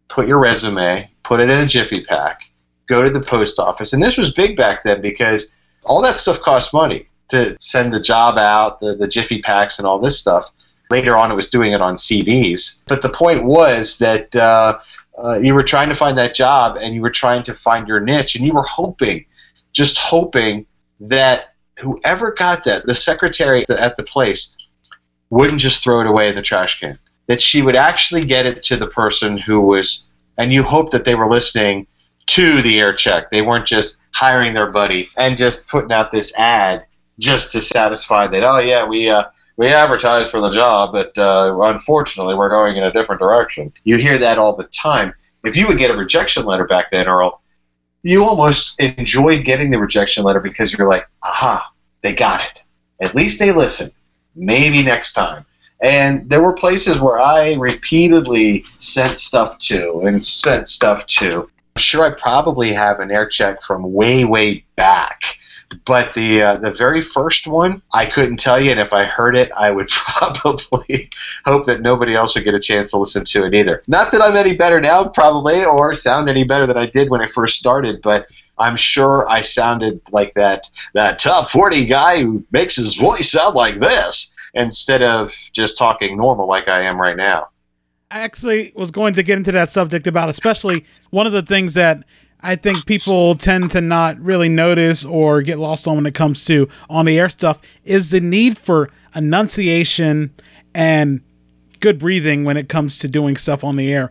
put your resume, put it in a Jiffy pack, go to the post office. And this was big back then because all that stuff cost money to send the job out, the, the Jiffy packs, and all this stuff. Later on, it was doing it on CDs. But the point was that uh, uh, you were trying to find that job and you were trying to find your niche, and you were hoping, just hoping that whoever got that, the secretary at the place, wouldn't just throw it away in the trash can. That she would actually get it to the person who was, and you hope that they were listening to the air check. They weren't just hiring their buddy and just putting out this ad just to satisfy that. Oh yeah, we uh, we advertised for the job, but uh, unfortunately we're going in a different direction. You hear that all the time. If you would get a rejection letter back then, Earl, you almost enjoyed getting the rejection letter because you're like, aha, they got it. At least they listened maybe next time. And there were places where I repeatedly sent stuff to and sent stuff to. I'm sure I probably have an air check from way, way back. But the uh, the very first one, I couldn't tell you, and if I heard it, I would [laughs] probably hope that nobody else would get a chance to listen to it either. Not that I'm any better now, probably, or sound any better than I did when I first started, but I'm sure I sounded like that that top 40 guy who makes his voice sound like this instead of just talking normal like I am right now. I actually was going to get into that subject about especially one of the things that I think people tend to not really notice or get lost on when it comes to on the air stuff is the need for enunciation and good breathing when it comes to doing stuff on the air.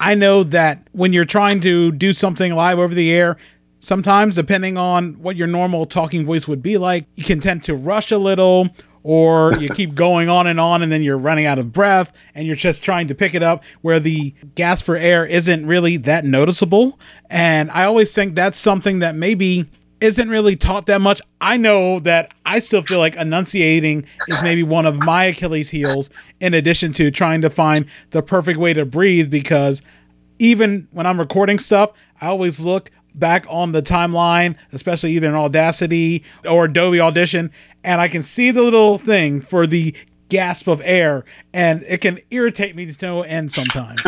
I know that when you're trying to do something live over the air, sometimes depending on what your normal talking voice would be like, you can tend to rush a little or you [laughs] keep going on and on and then you're running out of breath and you're just trying to pick it up where the gas for air isn't really that noticeable. And I always think that's something that maybe isn't really taught that much. I know that I still feel like enunciating is maybe one of my Achilles heels in addition to trying to find the perfect way to breathe because even when I'm recording stuff, I always look back on the timeline, especially either in Audacity or Adobe Audition, and I can see the little thing for the gasp of air, and it can irritate me to no end sometimes. [laughs]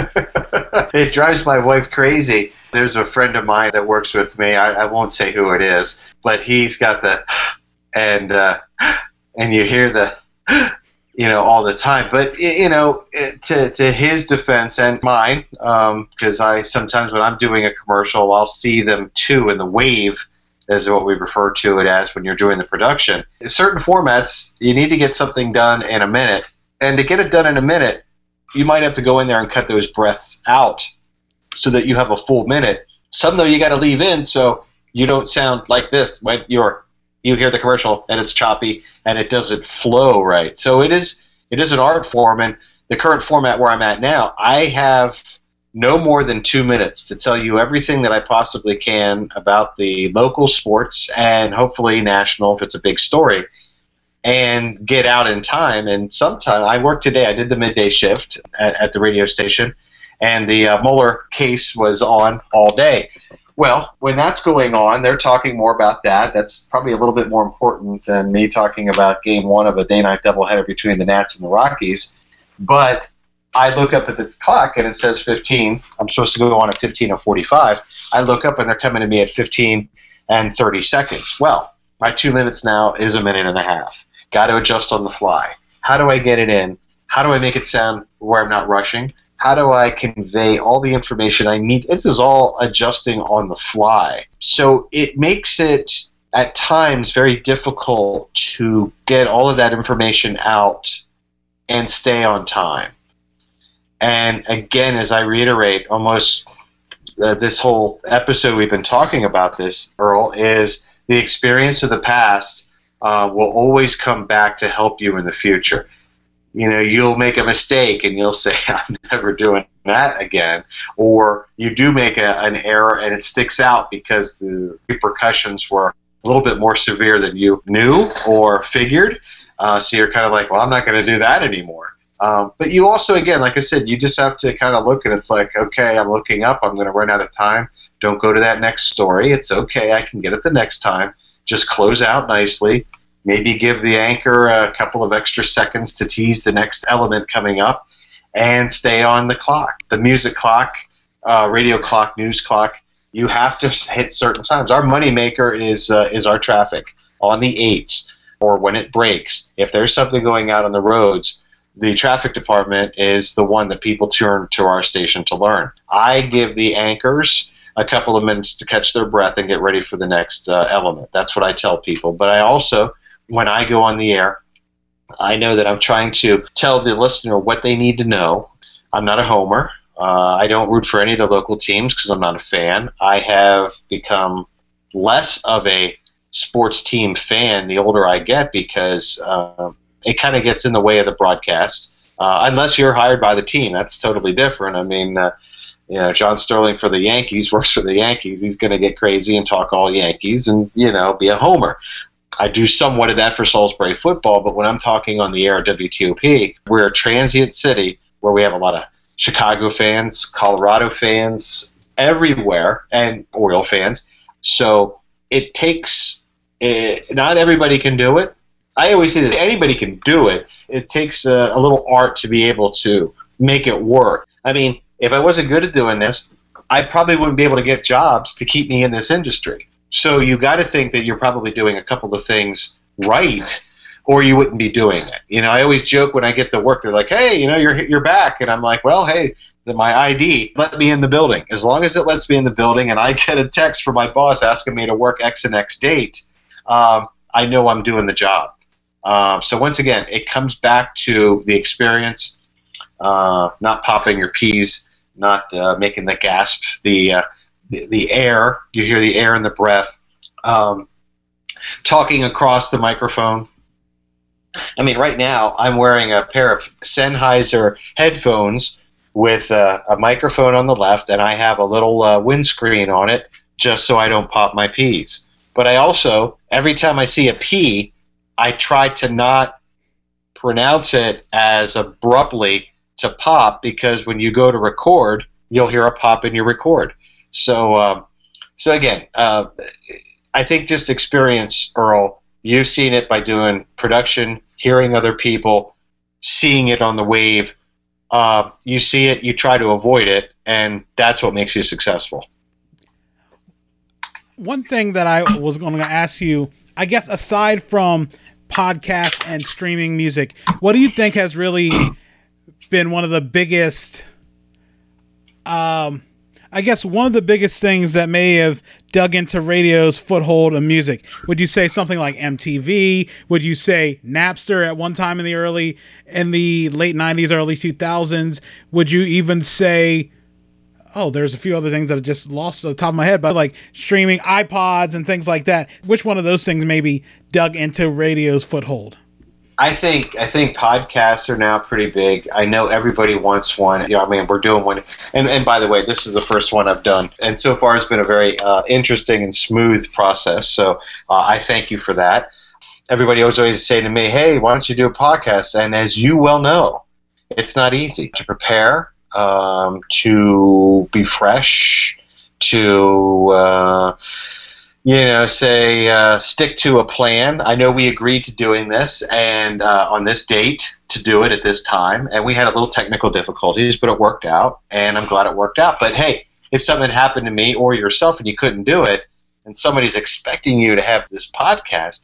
it drives my wife crazy. There's a friend of mine that works with me. I, I won't say who it is, but he's got the and uh, and you hear the you know all the time. But you know, to to his defense and mine, because um, I sometimes when I'm doing a commercial, I'll see them too in the wave is what we refer to it as when you're doing the production. In certain formats, you need to get something done in a minute. And to get it done in a minute, you might have to go in there and cut those breaths out so that you have a full minute. Some though you got to leave in so you don't sound like this when you're you hear the commercial and it's choppy and it doesn't flow right. So it is it is an art form and the current format where I'm at now, I have no more than two minutes to tell you everything that I possibly can about the local sports and hopefully national if it's a big story and get out in time. And sometime I worked today, I did the midday shift at, at the radio station, and the uh, Mueller case was on all day. Well, when that's going on, they're talking more about that. That's probably a little bit more important than me talking about game one of a day night doubleheader between the Nats and the Rockies. But I look up at the clock and it says 15. I'm supposed to go on at 15 or 45. I look up and they're coming to me at 15 and 30 seconds. Well, my two minutes now is a minute and a half. Got to adjust on the fly. How do I get it in? How do I make it sound where I'm not rushing? How do I convey all the information I need? This is all adjusting on the fly. So it makes it at times very difficult to get all of that information out and stay on time. And again, as I reiterate, almost uh, this whole episode we've been talking about this, Earl, is the experience of the past uh, will always come back to help you in the future. You know, you'll make a mistake and you'll say, [laughs] I'm never doing that again. Or you do make a, an error and it sticks out because the repercussions were a little bit more severe than you knew or figured. Uh, so you're kind of like, well, I'm not going to do that anymore. Um, but you also, again, like I said, you just have to kind of look and it's like, okay, I'm looking up. I'm going to run out of time. Don't go to that next story. It's okay. I can get it the next time. Just close out nicely. Maybe give the anchor a couple of extra seconds to tease the next element coming up and stay on the clock. The music clock, uh, radio clock, news clock, you have to hit certain times. Our moneymaker is, uh, is our traffic on the eights or when it breaks. If there's something going out on the roads, the traffic department is the one that people turn to our station to learn. I give the anchors a couple of minutes to catch their breath and get ready for the next uh, element. That's what I tell people. But I also, when I go on the air, I know that I'm trying to tell the listener what they need to know. I'm not a homer. Uh, I don't root for any of the local teams because I'm not a fan. I have become less of a sports team fan the older I get because uh, it kind of gets in the way of the broadcast. Uh, unless you're hired by the team, that's totally different. I mean, uh, you know, John Sterling for the Yankees works for the Yankees. He's going to get crazy and talk all Yankees and you know be a homer. I do somewhat of that for Salisbury football, but when I'm talking on the air at WTOP, we're a transient city where we have a lot of Chicago fans, Colorado fans, everywhere, and Oriole fans. So it takes. It, not everybody can do it, I always say that anybody can do it. It takes a, a little art to be able to make it work. I mean, if I wasn't good at doing this, I probably wouldn't be able to get jobs to keep me in this industry. So you got to think that you're probably doing a couple of things right, or you wouldn't be doing it. You know, I always joke when I get to work, they're like, "Hey, you know, you're you're back," and I'm like, "Well, hey, my ID let me in the building. As long as it lets me in the building and I get a text from my boss asking me to work X and X date, um, I know I'm doing the job. Um, so once again, it comes back to the experience, uh, not popping your peas, not uh, making the gasp, the, uh, the, the air. You hear the air in the breath. Um, talking across the microphone. I mean, right now I'm wearing a pair of Sennheiser headphones with a, a microphone on the left, and I have a little uh, windscreen on it just so I don't pop my peas. But I also, every time I see a P, I try to not pronounce it as abruptly to pop because when you go to record, you'll hear a pop in your record. So, um, so again, uh, I think just experience, Earl. You've seen it by doing production, hearing other people, seeing it on the wave. Uh, you see it, you try to avoid it, and that's what makes you successful. One thing that I was going to ask you, I guess, aside from podcast and streaming music, what do you think has really been one of the biggest? Um, I guess one of the biggest things that may have dug into radio's foothold of music. Would you say something like MTV? Would you say Napster at one time in the early in the late 90s early 2000s? Would you even say oh, there's a few other things that I just lost the top of my head, but like streaming iPods and things like that. Which one of those things maybe dug into radio's foothold? I think I think podcasts are now pretty big. I know everybody wants one. You know, I mean, we're doing one, and and by the way, this is the first one I've done, and so far it's been a very uh, interesting and smooth process. So uh, I thank you for that. Everybody always always say to me, "Hey, why don't you do a podcast?" And as you well know, it's not easy to prepare, um, to be fresh, to uh, you know, say uh, stick to a plan. I know we agreed to doing this and uh, on this date to do it at this time, and we had a little technical difficulties, but it worked out, and I'm glad it worked out. But hey, if something happened to me or yourself and you couldn't do it, and somebody's expecting you to have this podcast,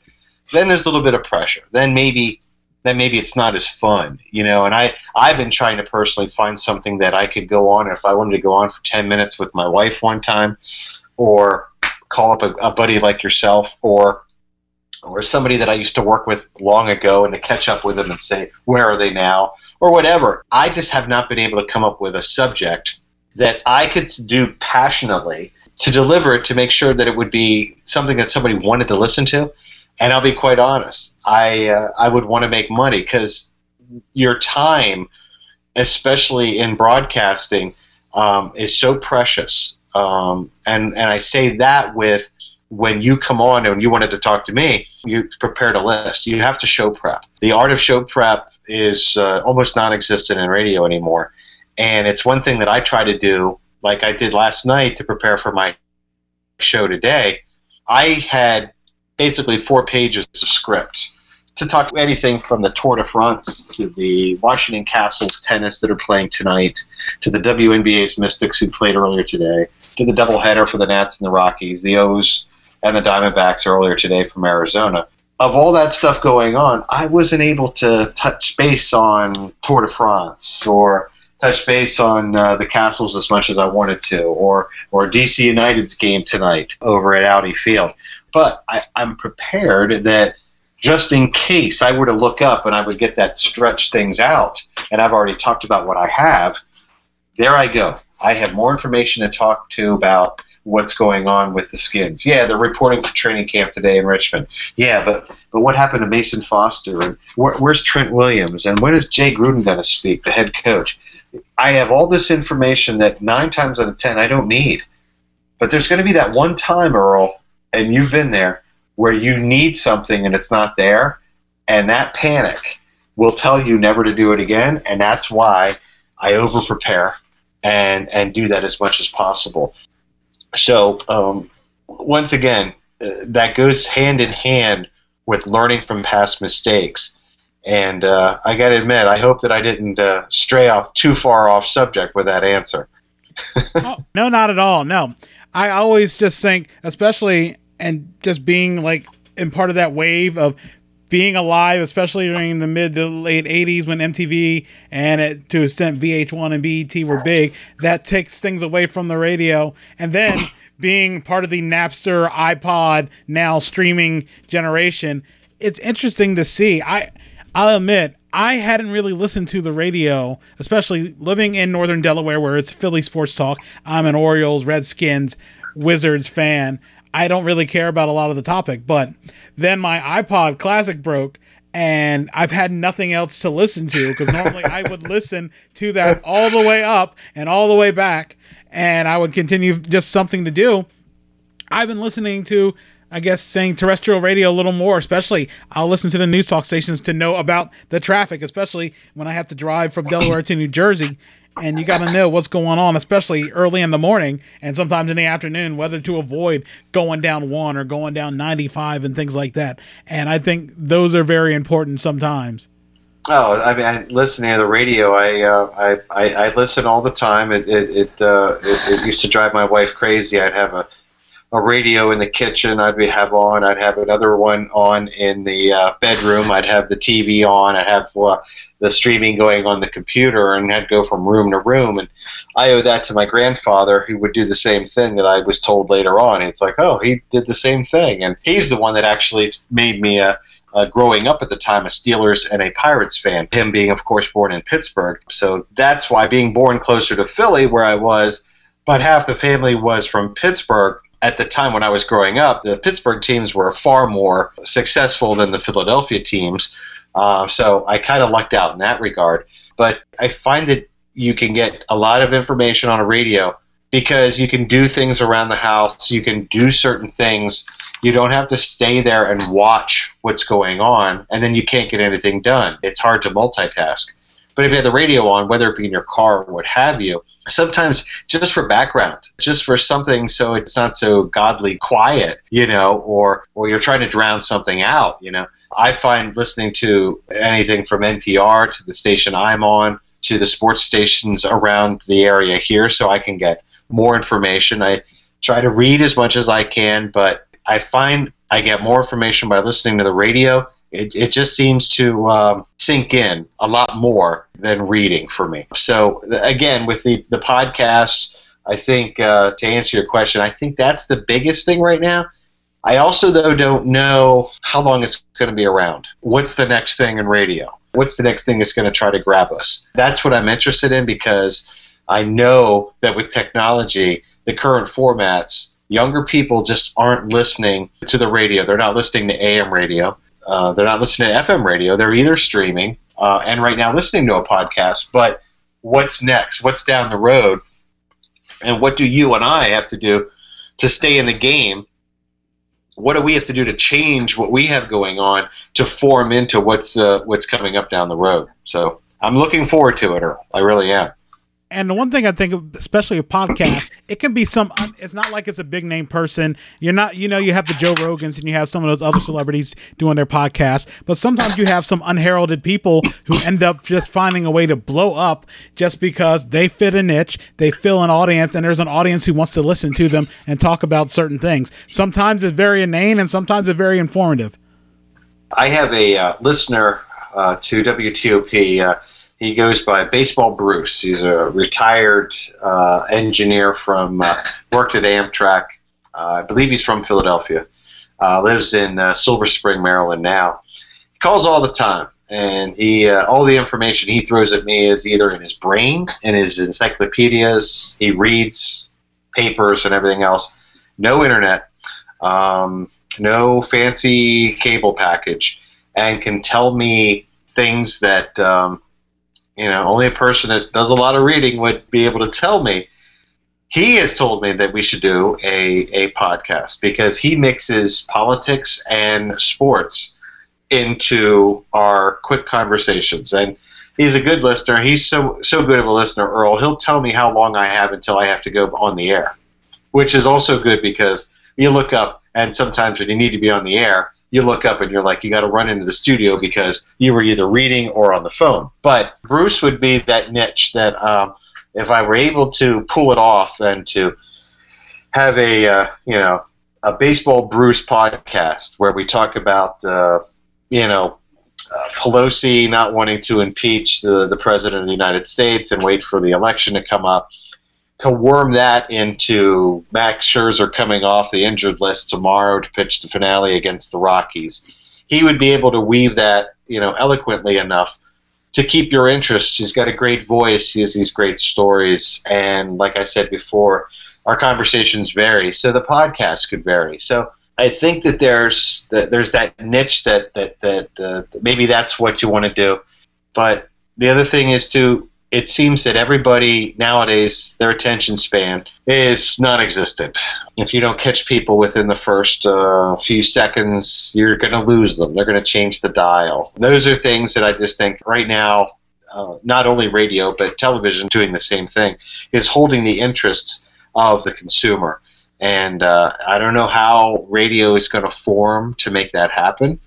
then there's a little bit of pressure. Then maybe then maybe it's not as fun, you know. And I I've been trying to personally find something that I could go on if I wanted to go on for 10 minutes with my wife one time, or call up a, a buddy like yourself or or somebody that I used to work with long ago and to catch up with them and say, where are they now? Or whatever. I just have not been able to come up with a subject that I could do passionately to deliver it to make sure that it would be something that somebody wanted to listen to. And I'll be quite honest, I, uh, I would want to make money because your time, especially in broadcasting, um, is so precious. Um, and and I say that with when you come on and you wanted to talk to me, you prepared a list. You have to show prep. The art of show prep is uh, almost non-existent in radio anymore, and it's one thing that I try to do, like I did last night to prepare for my show today. I had basically four pages of script to talk anything from the Tour de France to the Washington Kastles tennis that are playing tonight, to the WNBA's Mystics who played earlier today, to the doubleheader for the Nats and the Rockies, the O's and the Diamondbacks earlier today from Arizona. Of all that stuff going on, I wasn't able to touch base on Tour de France or touch base on uh, the Kastles as much as I wanted to, or or DC United's game tonight over at Audi Field. But I, I'm prepared that just in case I were to look up and I would get that stretch things out, and I've already talked about what I have, there I go. I have more information to talk to about what's going on with the skins. Yeah, they're reporting for training camp today in Richmond. Yeah, but but what happened to Mason Foster and where, where's Trent Williams and when is Jay Gruden going to speak, the head coach? I have all this information that nine times out of ten I don't need. But there's going to be that one time, Earl, and you've been there where you need something and it's not there, and that panic will tell you never to do it again, and that's why I over prepare and and do that as much as possible. So um, once again, uh, that goes hand in hand with learning from past mistakes. And uh, I got to admit, I hope that I didn't uh, stray off too far off subject with that answer. [laughs] oh, no, not at all. No, I always just think, especially and just being like in part of that wave of being alive, especially during the mid to late 80s when MTV and it, to extent VH1 and BET were big, that takes things away from the radio. And then being part of the Napster, iPod, now streaming generation, it's interesting to see. I I'll admit, I hadn't really listened to the radio, especially living in northern Delaware where it's Philly sports talk. I'm an Orioles, Redskins, Wizards fan. I don't really care about a lot of the topic, but then my iPod Classic broke and I've had nothing else to listen to because normally I would listen to that all the way up and all the way back and I would continue just something to do. I've been listening to I guess saying terrestrial radio a little more, especially I'll listen to the news talk stations to know about the traffic, especially when I have to drive from Delaware to New Jersey and you got to know what's going on, especially early in the morning and sometimes in the afternoon, whether to avoid going down one or going down 95 and things like that. And I think those are very important sometimes. Oh, I mean, I listen to the radio. I, uh, I, I, I listen all the time. It, it, it, uh, it, it used to drive my wife crazy. I'd have a a radio in the kitchen I'd be have on. I'd have another one on in the uh, bedroom. I'd have the TV on. I'd have uh, the streaming going on the computer, and I'd go from room to room. And I owe that to my grandfather, who would do the same thing that I was told later on. It's like, oh, he did the same thing, and he's the one that actually made me a. Uh, growing up at the time, a Steelers and a Pirates fan. Him being, of course, born in Pittsburgh. So that's why being born closer to Philly, where I was, but half the family was from Pittsburgh at the time when I was growing up, the Pittsburgh teams were far more successful than the Philadelphia teams. Uh, so I kind of lucked out in that regard. But I find that you can get a lot of information on a radio because you can do things around the house, you can do certain things. You don't have to stay there and watch what's going on, and then you can't get anything done. It's hard to multitask. But if you have the radio on, whether it be in your car or what have you, sometimes just for background, just for something so it's not so godly quiet, you know, or or you're trying to drown something out, you know. I find listening to anything from NPR to the station I'm on to the sports stations around the area here so I can get more information. I try to read as much as I can, but I find I get more information by listening to the radio it, it just seems to um, sink in a lot more than reading for me. So again, with the the podcasts, I think uh, to answer your question, I think that's the biggest thing right now. I also though don't know how long it's going to be around. What's the next thing in radio? What's the next thing that's going to try to grab us? That's what I'm interested in because I know that with technology, the current formats, younger people just aren't listening to the radio. They're not listening to AM radio. Uh, they're not listening to FM radio. They're either streaming uh, and right now listening to a podcast. But what's next? What's down the road? And what do you and I have to do to stay in the game? What do we have to do to change what we have going on to form into what's uh, what's coming up down the road? So I'm looking forward to it, Earl. I really am. And the one thing I think, of, especially a podcast, it can be some. It's not like it's a big name person. You're not, you know, you have the Joe Rogans and you have some of those other celebrities doing their podcast. But sometimes you have some unheralded people who end up just finding a way to blow up just because they fit a niche, they fill an audience, and there's an audience who wants to listen to them and talk about certain things. Sometimes it's very inane, and sometimes it's very informative. I have a uh, listener uh, to WTOP. Uh, he goes by Baseball Bruce. He's a retired uh, engineer from uh, worked at Amtrak. Uh, I believe he's from Philadelphia. Uh, lives in uh, Silver Spring, Maryland now. He calls all the time, and he uh, all the information he throws at me is either in his brain, in his encyclopedias. He reads papers and everything else. No internet, um, no fancy cable package, and can tell me things that. Um, you know, only a person that does a lot of reading would be able to tell me. He has told me that we should do a, a podcast because he mixes politics and sports into our quick conversations. And he's a good listener. He's so so good of a listener, Earl. He'll tell me how long I have until I have to go on the air, which is also good because you look up and sometimes when you need to be on the air, you look up and you're like, you got to run into the studio because you were either reading or on the phone. But Bruce would be that niche that um, if I were able to pull it off and to have a uh, you know a baseball Bruce podcast where we talk about the you know, uh, Pelosi not wanting to impeach the, the president of the United States and wait for the election to come up, to worm that into Max Scherzer coming off the injured list tomorrow to pitch the finale against the Rockies. He would be able to weave that, you know, eloquently enough to keep your interest. He's got a great voice. He has these great stories, and like I said before, our conversations vary. So the podcast could vary. So I think that there's that there's that niche that that that uh, maybe that's what you want to do. But the other thing is to it seems that everybody nowadays their attention span is non-existent. If you don't catch people within the first uh, few seconds, you're going to lose them. They're going to change the dial. Those are things that I just think right now. Uh, not only radio but television doing the same thing is holding the interests of the consumer and uh, I don't know how radio is going to form to make that happen,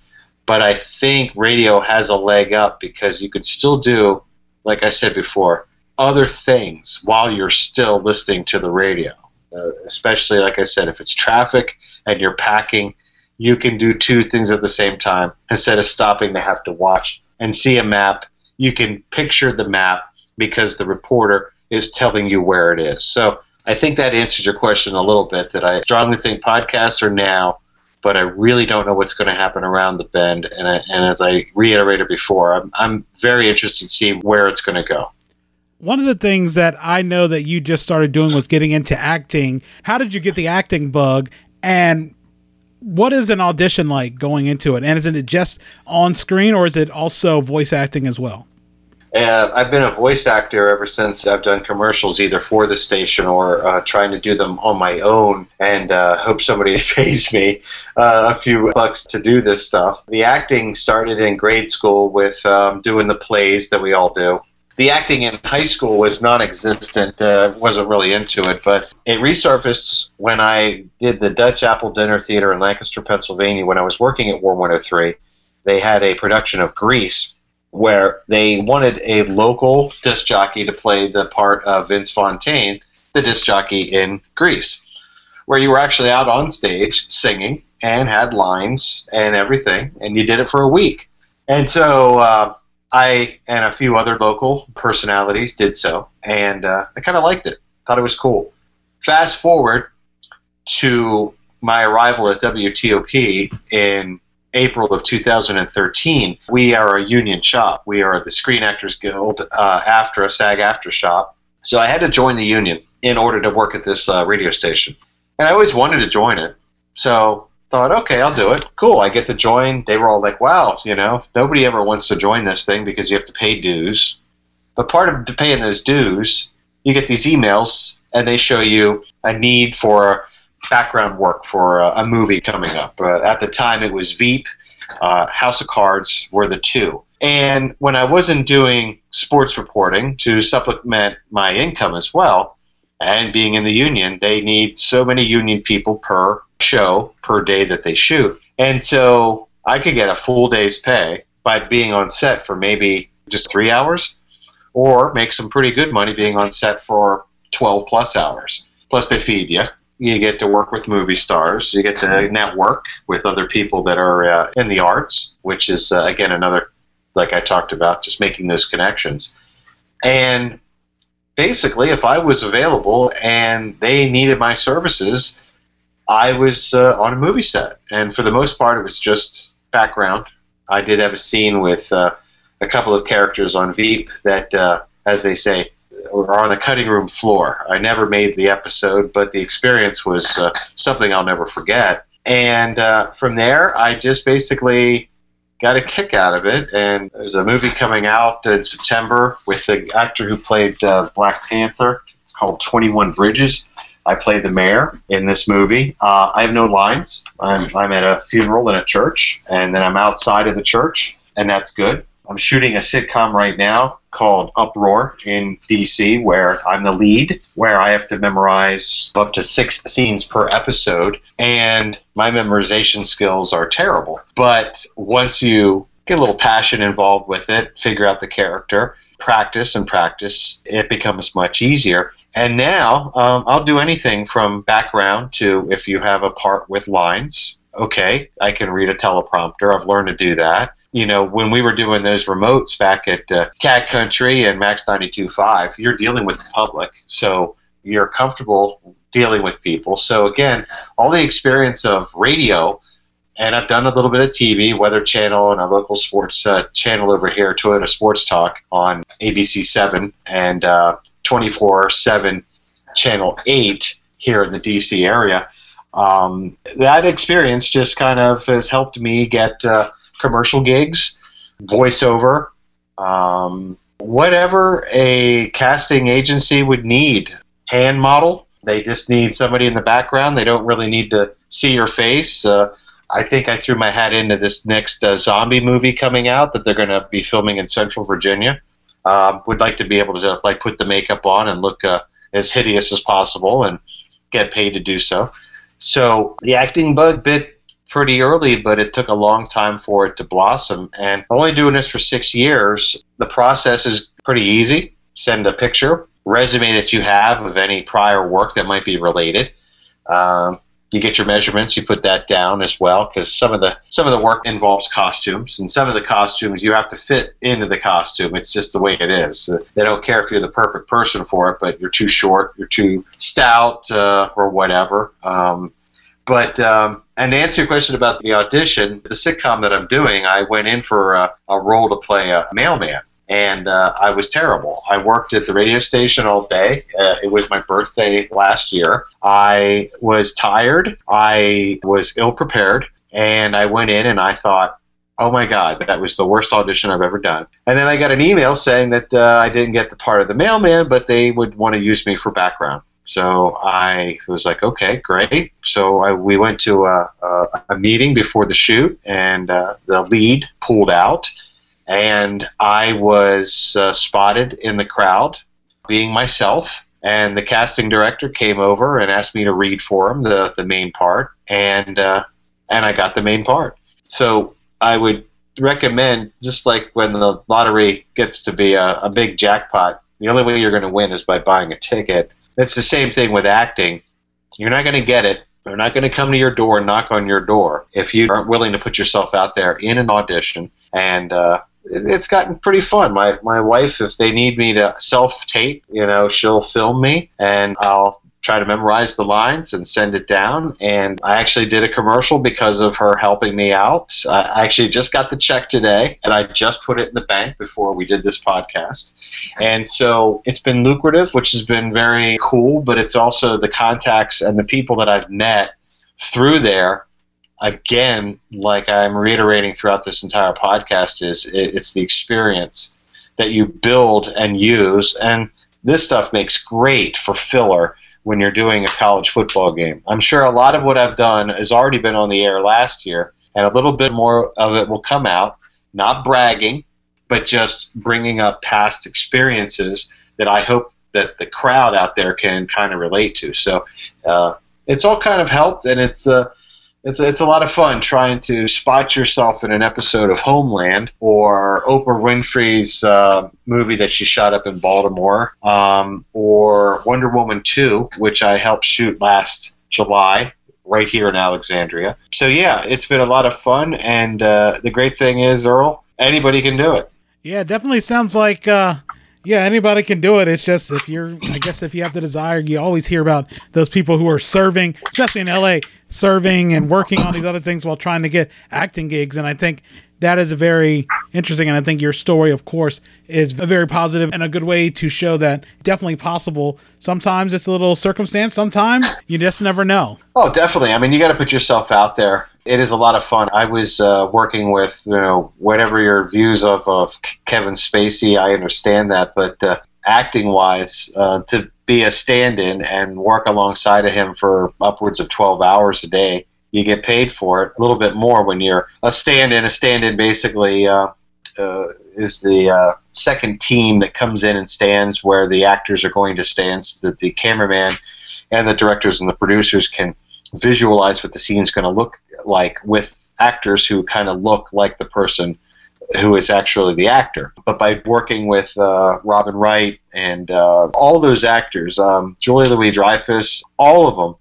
but I think radio has a leg up because you could still do, like I said before, other things while you're still listening to the radio. Uh, especially, like I said, if it's traffic and you're packing, you can do two things at the same time instead of stopping to have to watch and see a map. You can picture the map because the reporter is telling you where it is. So I think that answers your question a little bit. That I strongly think podcasts are now, but I really don't know what's going to happen around the bend. And, I, and as I reiterated before, I'm, I'm very interested to see where it's going to go. One of the things that I know that you just started doing was getting into acting. How did you get the acting bug? And what is an audition like going into it? And is it just on screen or is it also voice acting as well? Uh, I've been a voice actor ever since I've done commercials, either for the station or uh, trying to do them on my own, and uh, hope somebody [laughs] pays me uh, a few bucks to do this stuff. The acting started in grade school with um, doing the plays that we all do. The acting in high school was non-existent. Uh, wasn't really into it, but it resurfaced when I did the Dutch Apple Dinner Theater in Lancaster, Pennsylvania. When I was working at Warm 103, they had a production of Grease where they wanted a local disc jockey to play the part of Vince Fontaine, the disc jockey in Grease, where you were actually out on stage singing and had lines and everything, and you did it for a week. And so uh, I and a few other local personalities did so, and uh, I kind of liked it. Thought it was cool. Fast forward to my arrival at WTOP in April of 2013. We are a union shop. We are the Screen Actors Guild uh, after a SAG-AFTRA shop. So I had to join the union in order to work at this uh, radio station. And I always wanted to join it. So thought, okay, I'll do it. Cool, I get to join. They were all like, wow, you know, nobody ever wants to join this thing because you have to pay dues. But part of paying those dues, you get these emails and they show you a need for background work for a, a movie coming up. Uh, at the time, it was Veep, uh, House of Cards were the two. And when I wasn't doing sports reporting to supplement my income as well, and being in the union, they need so many union people per show per day that they shoot. And so I could get a full day's pay by being on set for maybe just three hours, or make some pretty good money being on set for 12 plus hours. Plus, they feed you you get to work with movie stars. You get to network with other people that are uh, in the arts, which is, uh, again, another, like I talked about, just making those connections. And basically, if I was available and they needed my services, I was uh, on a movie set. And for the most part, it was just background. I did have a scene with uh, a couple of characters on Veep that, uh, as they say, or on the cutting room floor. I never made the episode, but the experience was uh, something I'll never forget. And uh, from there, I just basically got a kick out of it. And there's a movie coming out in September with the actor who played uh, Black Panther. It's called 21 Bridges. I play the mayor in this movie. Uh, I have no lines. I'm, I'm at a funeral in a church, and then I'm outside of the church, and that's good. I'm shooting a sitcom right now called Uproar in DC, where I'm the lead, where I have to memorize up to six scenes per episode, and my memorization skills are terrible. But once you get a little passion involved with it, figure out the character, practice and practice, it becomes much easier. And now um, I'll do anything from background to if you have a part with lines okay, I can read a teleprompter. I've learned to do that. You know, when we were doing those remotes back at uh, Cat Country and Max 92.5, you're dealing with the public. So you're comfortable dealing with people. So again, all the experience of radio, and I've done a little bit of TV, Weather Channel, and a local sports uh, channel over here, Toyota Sports Talk on ABC 7 and uh, 24 7 Channel 8 here in the DC area. Um, that experience just kind of has helped me get uh, commercial gigs, voiceover, um, whatever a casting agency would need. Hand model, they just need somebody in the background. They don't really need to see your face. Uh, I think I threw my hat into this next uh, zombie movie coming out that they're going to be filming in Central Virginia. Um, would like to be able to like put the makeup on and look uh, as hideous as possible and get paid to do so. So the acting bug bit pretty early, but it took a long time for it to blossom. And only doing this for six years, the process is pretty easy. Send a picture, resume that you have of any prior work that might be related. Um, you get your measurements, you put that down as well because some of the some of the work involves costumes, and some of the costumes you have to fit into the costume. It's just the way it is. They don't care if you're the perfect person for it, but you're too short, you're too stout, uh, or whatever. Um, but um, and to answer your question about the audition, the sitcom that I'm doing, I went in for a, a role to play a mailman and uh, I was terrible. I worked at the radio station all day. Uh, it was my birthday last year. I was tired. I was ill prepared, and I went in and I thought, "Oh my God, that was the worst audition I've ever done." And then I got an email saying that uh, I didn't get the part of the mailman, but they would want to use me for background. So I was like, okay, great. So I, we went to a, a, a, meeting before the shoot, and uh, the lead pulled out and I was uh, spotted in the crowd being myself. And the casting director came over and asked me to read for him the, the main part, and uh, and I got the main part. So I would recommend, just like when the lottery gets to be a, a big jackpot, the only way you're going to win is by buying a ticket. It's the same thing with acting. You're not going to get it. They're not going to come to your door and knock on your door if you aren't willing to put yourself out there in an audition and uh, it's gotten pretty fun. My my wife, if they need me to self tape, you know, she'll film me and I'll try to memorize the lines and send it down. And I actually did a commercial because of her helping me out. I actually just got the check today and I just put it in the bank before we did this podcast. And so it's been lucrative, which has been very cool, but it's also the contacts and the people that I've met through there again, like I'm reiterating throughout this entire podcast, is it's the experience that you build and use. And this stuff makes great for filler when you're doing a college football game. I'm sure a lot of what I've done has already been on the air last year, and a little bit more of it will come out. Not bragging, but just bringing up past experiences that I hope that the crowd out there can kind of relate to. So uh, it's all kind of helped, and it's uh, it's it's a lot of fun trying to spot yourself in an episode of Homeland or Oprah Winfrey's uh, movie that she shot up in Baltimore, um, or Wonder Woman 2, which I helped shoot last July right here in Alexandria. So yeah, it's been a lot of fun, and uh, the great thing is, Earl, anybody can do it. Yeah, it definitely sounds like. Uh yeah, anybody can do it. It's just if you're, I guess, if you have the desire, you always hear about those people who are serving, especially in LA, serving and working on these other things while trying to get acting gigs. And I think that is a very interesting. And I think your story, of course, is very positive and a good way to show that definitely possible. Sometimes it's a little circumstance, sometimes you just never know. Oh, definitely. I mean, you got to put yourself out there it is a lot of fun. I was uh, working with, you know, whatever your views of, of Kevin Spacey, I understand that, but uh, acting wise, uh, to be a stand in and work alongside of him for upwards of 12 hours a day, you get paid for it a little bit more when you're a stand in. A stand in basically uh, uh, is the uh, second team that comes in and stands where the actors are going to stand so that the cameraman and the directors and the producers can visualize what the scene is going to look like with actors who kind of look like the person who is actually the actor. But by working with uh, Robin Wright and uh, all those actors, um, Julia Louis Dreyfus, all of them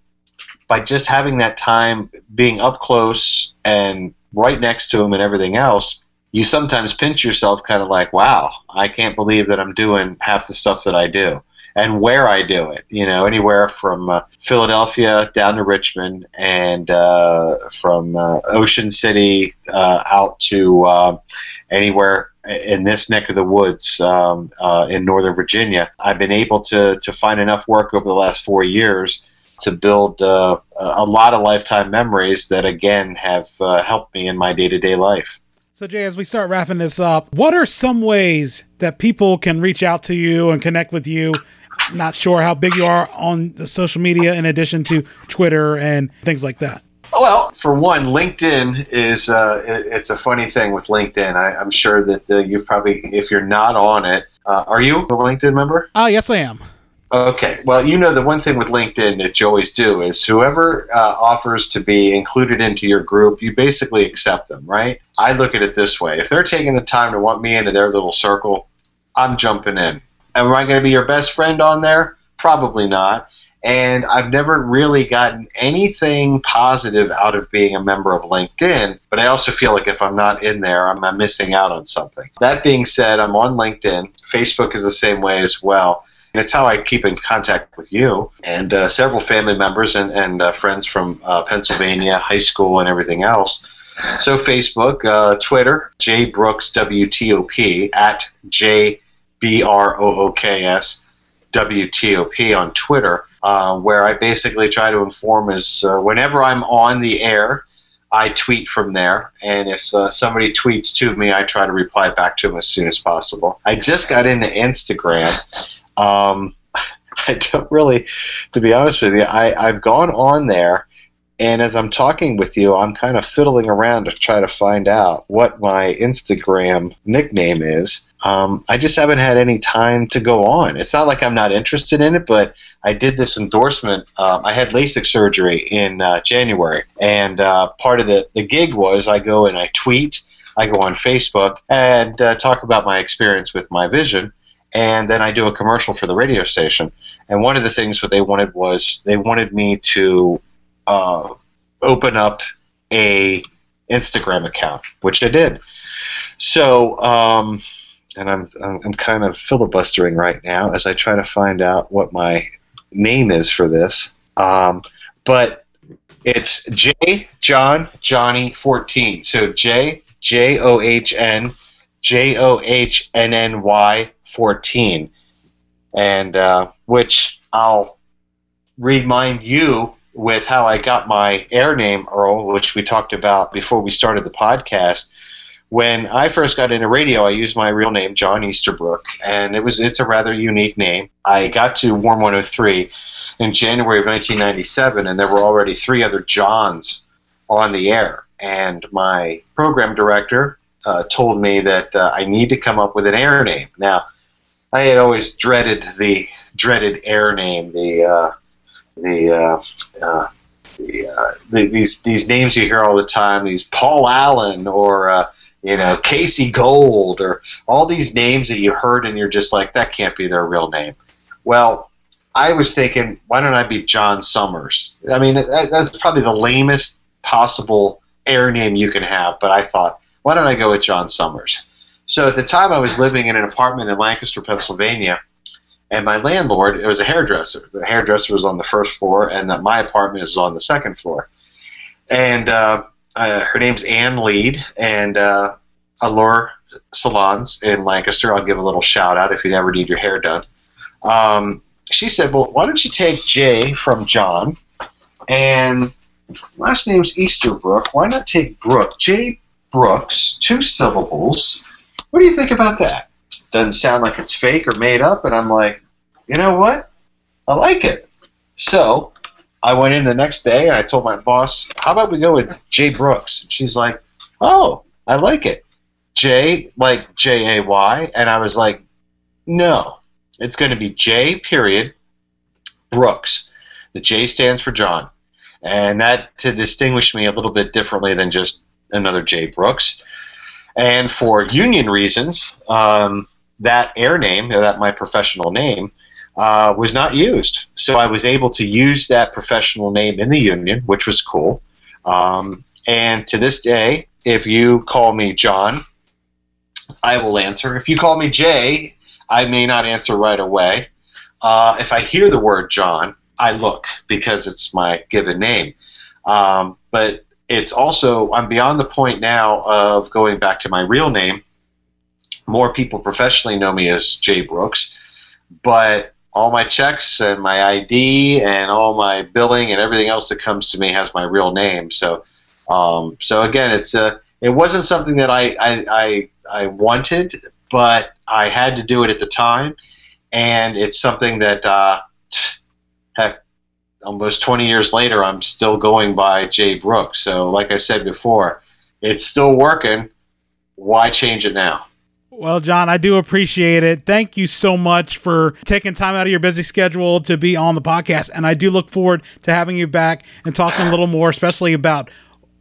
by just having that time being up close and right next to him and everything else, you sometimes pinch yourself kind of like, wow, I can't believe that I'm doing half the stuff that I do and where I do it. You know, anywhere from uh, Philadelphia down to Richmond and uh, from uh, Ocean City uh, out to uh, anywhere in this neck of the woods um, uh, in Northern Virginia. I've been able to, to find enough work over the last four years to build uh, a lot of lifetime memories that, again, have uh, helped me in my day to day life. So, Jay, as we start wrapping this up, what are some ways that people can reach out to you and connect with you? Not sure how big you are on the social media in addition to Twitter and things like that. Well, for one, LinkedIn is uh, it's a funny thing with LinkedIn. I, am sure that uh, you've probably, if you're not on it, uh, are you a LinkedIn member? Oh, yes, I am. Okay. Well, you know, the one thing with LinkedIn that you always do is whoever uh, offers to be included into your group, you basically accept them, right? I look at it this way if they're taking the time to want me into their little circle, I'm jumping in. Am I going to be your best friend on there? Probably not. And I've never really gotten anything positive out of being a member of LinkedIn, but I also feel like if I'm not in there, I'm missing out on something. That being said, I'm on LinkedIn. Facebook is the same way as well. And it's how I keep in contact with you and uh, several family members and, and uh, friends from uh, Pennsylvania, high school, and everything else. So, Facebook, uh, Twitter, J Brooks WTOP at J B R O O K S W T O P on Twitter, uh, where I basically try to inform as uh, whenever I'm on the air. I tweet from there, and if uh, somebody tweets to me, I try to reply back to them as soon as possible. I just got into Instagram, um, [laughs] I don't really, to be honest with you, I, I've gone on there, and as I'm talking with you, I'm kind of fiddling around to try to find out what my Instagram nickname is. Um, I just haven't had any time to go on. It's not like I'm not interested in it, but I did this endorsement. Um, I had LASIK surgery in uh, January, and uh, part of the, the gig was I go and I tweet, I go on Facebook, and uh, talk about my experience with my vision and then I do a commercial for the radio station. And one of the things what they wanted was they wanted me to uh, open up a Instagram account, which I did. So, um, and I'm, I'm kind of filibustering right now as I try to find out what my name is for this. Um, but it's J John Johnny 14. So J J O H N J O H N N Y 14, and uh, which I'll remind you with how I got my air name, Earl, which we talked about before we started the podcast. When I first got into radio, I used my real name, John Easterbrook, and it was it's a rather unique name. I got to Warm 103 in January of 1997, and there were already three other Johns on the air. And my program director uh, told me that uh, I need to come up with an air name. Now, I had always dreaded the dreaded air name, the uh, the, uh, uh, the, uh, the, these these names you hear all the time, these Paul Allen or uh, you know Casey Gold or all these names that you heard and you're just like that can't be their real name. Well, I was thinking, why don't I be John Summers? I mean, that, that's probably the lamest possible air name you can have, but I thought, why don't I go with John Summers? So at the time, I was living in an apartment in Lancaster, Pennsylvania, and my landlord it was a hairdresser. The hairdresser was on the first floor, and my apartment is on the second floor. And uh, uh, her name's Ann Lead, and uh, Allure Salons in Lancaster. I'll give a little shout out if you ever need your hair done. Um, she said, "Well, why don't you take Jay from John, and last name's Easterbrook. Why not take Brook? Jay Brooks, two syllables." What do you think about that? Doesn't sound like it's fake or made up, and I'm like, you know what? I like it. So I went in the next day and I told my boss, how about we go with Jay Brooks? And she's like, oh, I like it. J, like J A Y. And I was like, no, it's going to be J, period, Brooks. The J stands for John. And that to distinguish me a little bit differently than just another J Brooks. And for union reasons, um, that air name, that my professional name, uh, was not used. So I was able to use that professional name in the union, which was cool. Um, and to this day, if you call me John, I will answer. If you call me Jay, I may not answer right away. Uh, if I hear the word John, I look because it's my given name. Um, but it's also, I'm beyond the point now of going back to my real name. More people professionally know me as Jay Brooks, but all my checks and my ID and all my billing and everything else that comes to me has my real name. So, um, so again, it's a, it wasn't something that I, I, I, I wanted, but I had to do it at the time, and it's something that, uh, heck, almost 20 years later, I'm still going by Jay Brooks. So, like I said before, it's still working. Why change it now? Well, John, I do appreciate it. Thank you so much for taking time out of your busy schedule to be on the podcast. And I do look forward to having you back and talking a little more, especially about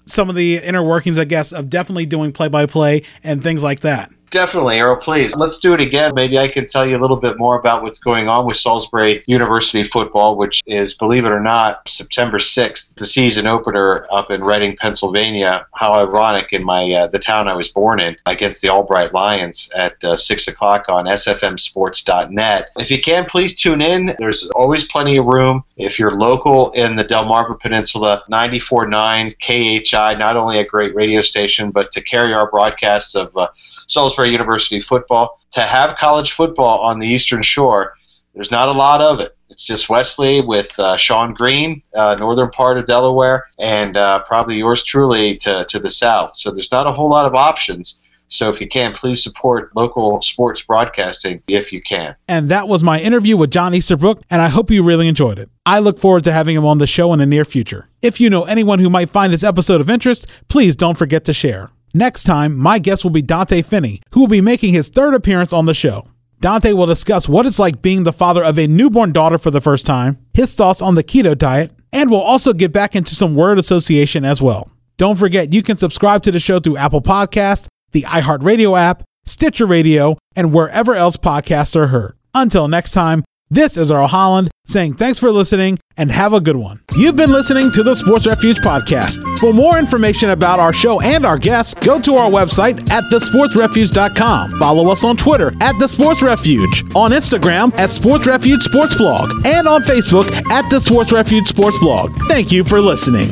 some of the inner workings, I guess, of definitely doing play by play and things like that. Definitely, Earl, please. Let's do it again. Maybe I can tell you a little bit more about what's going on with Salisbury University football, which is, believe it or not, September 6th, the season opener up in Reading, Pennsylvania. How ironic in my uh, the town I was born in against the Albright Lions at uh, 6 o'clock on sfmsports.net. If you can, please tune in. There's always plenty of room. If you're local in the Delmarva Peninsula, 94.9 KHI, not only a great radio station, but to carry our broadcasts of uh, Salisbury University football. To have college football on the Eastern Shore, there's not a lot of it. It's just Wesley with uh, Sean Green, uh, northern part of Delaware, and uh, probably yours truly to, to the south. So there's not a whole lot of options. So if you can, please support local sports broadcasting if you can. And that was my interview with John Easterbrook, and I hope you really enjoyed it. I look forward to having him on the show in the near future. If you know anyone who might find this episode of interest, please don't forget to share. Next time, my guest will be Dante Finney, who will be making his third appearance on the show. Dante will discuss what it's like being the father of a newborn daughter for the first time, his thoughts on the keto diet, and we'll also get back into some word association as well. Don't forget, you can subscribe to the show through Apple Podcast, the iHeartRadio app, Stitcher Radio, and wherever else podcasts are heard. Until next time, this is Earl Holland saying thanks for listening and have a good one. You've been listening to the Sports Refuge podcast. For more information about our show and our guests, go to our website at thesportsrefuge.com. Follow us on Twitter at The Sports Refuge, on Instagram at Sports Refuge Sports Blog, and on Facebook at The Sports Refuge Sports Blog. Thank you for listening.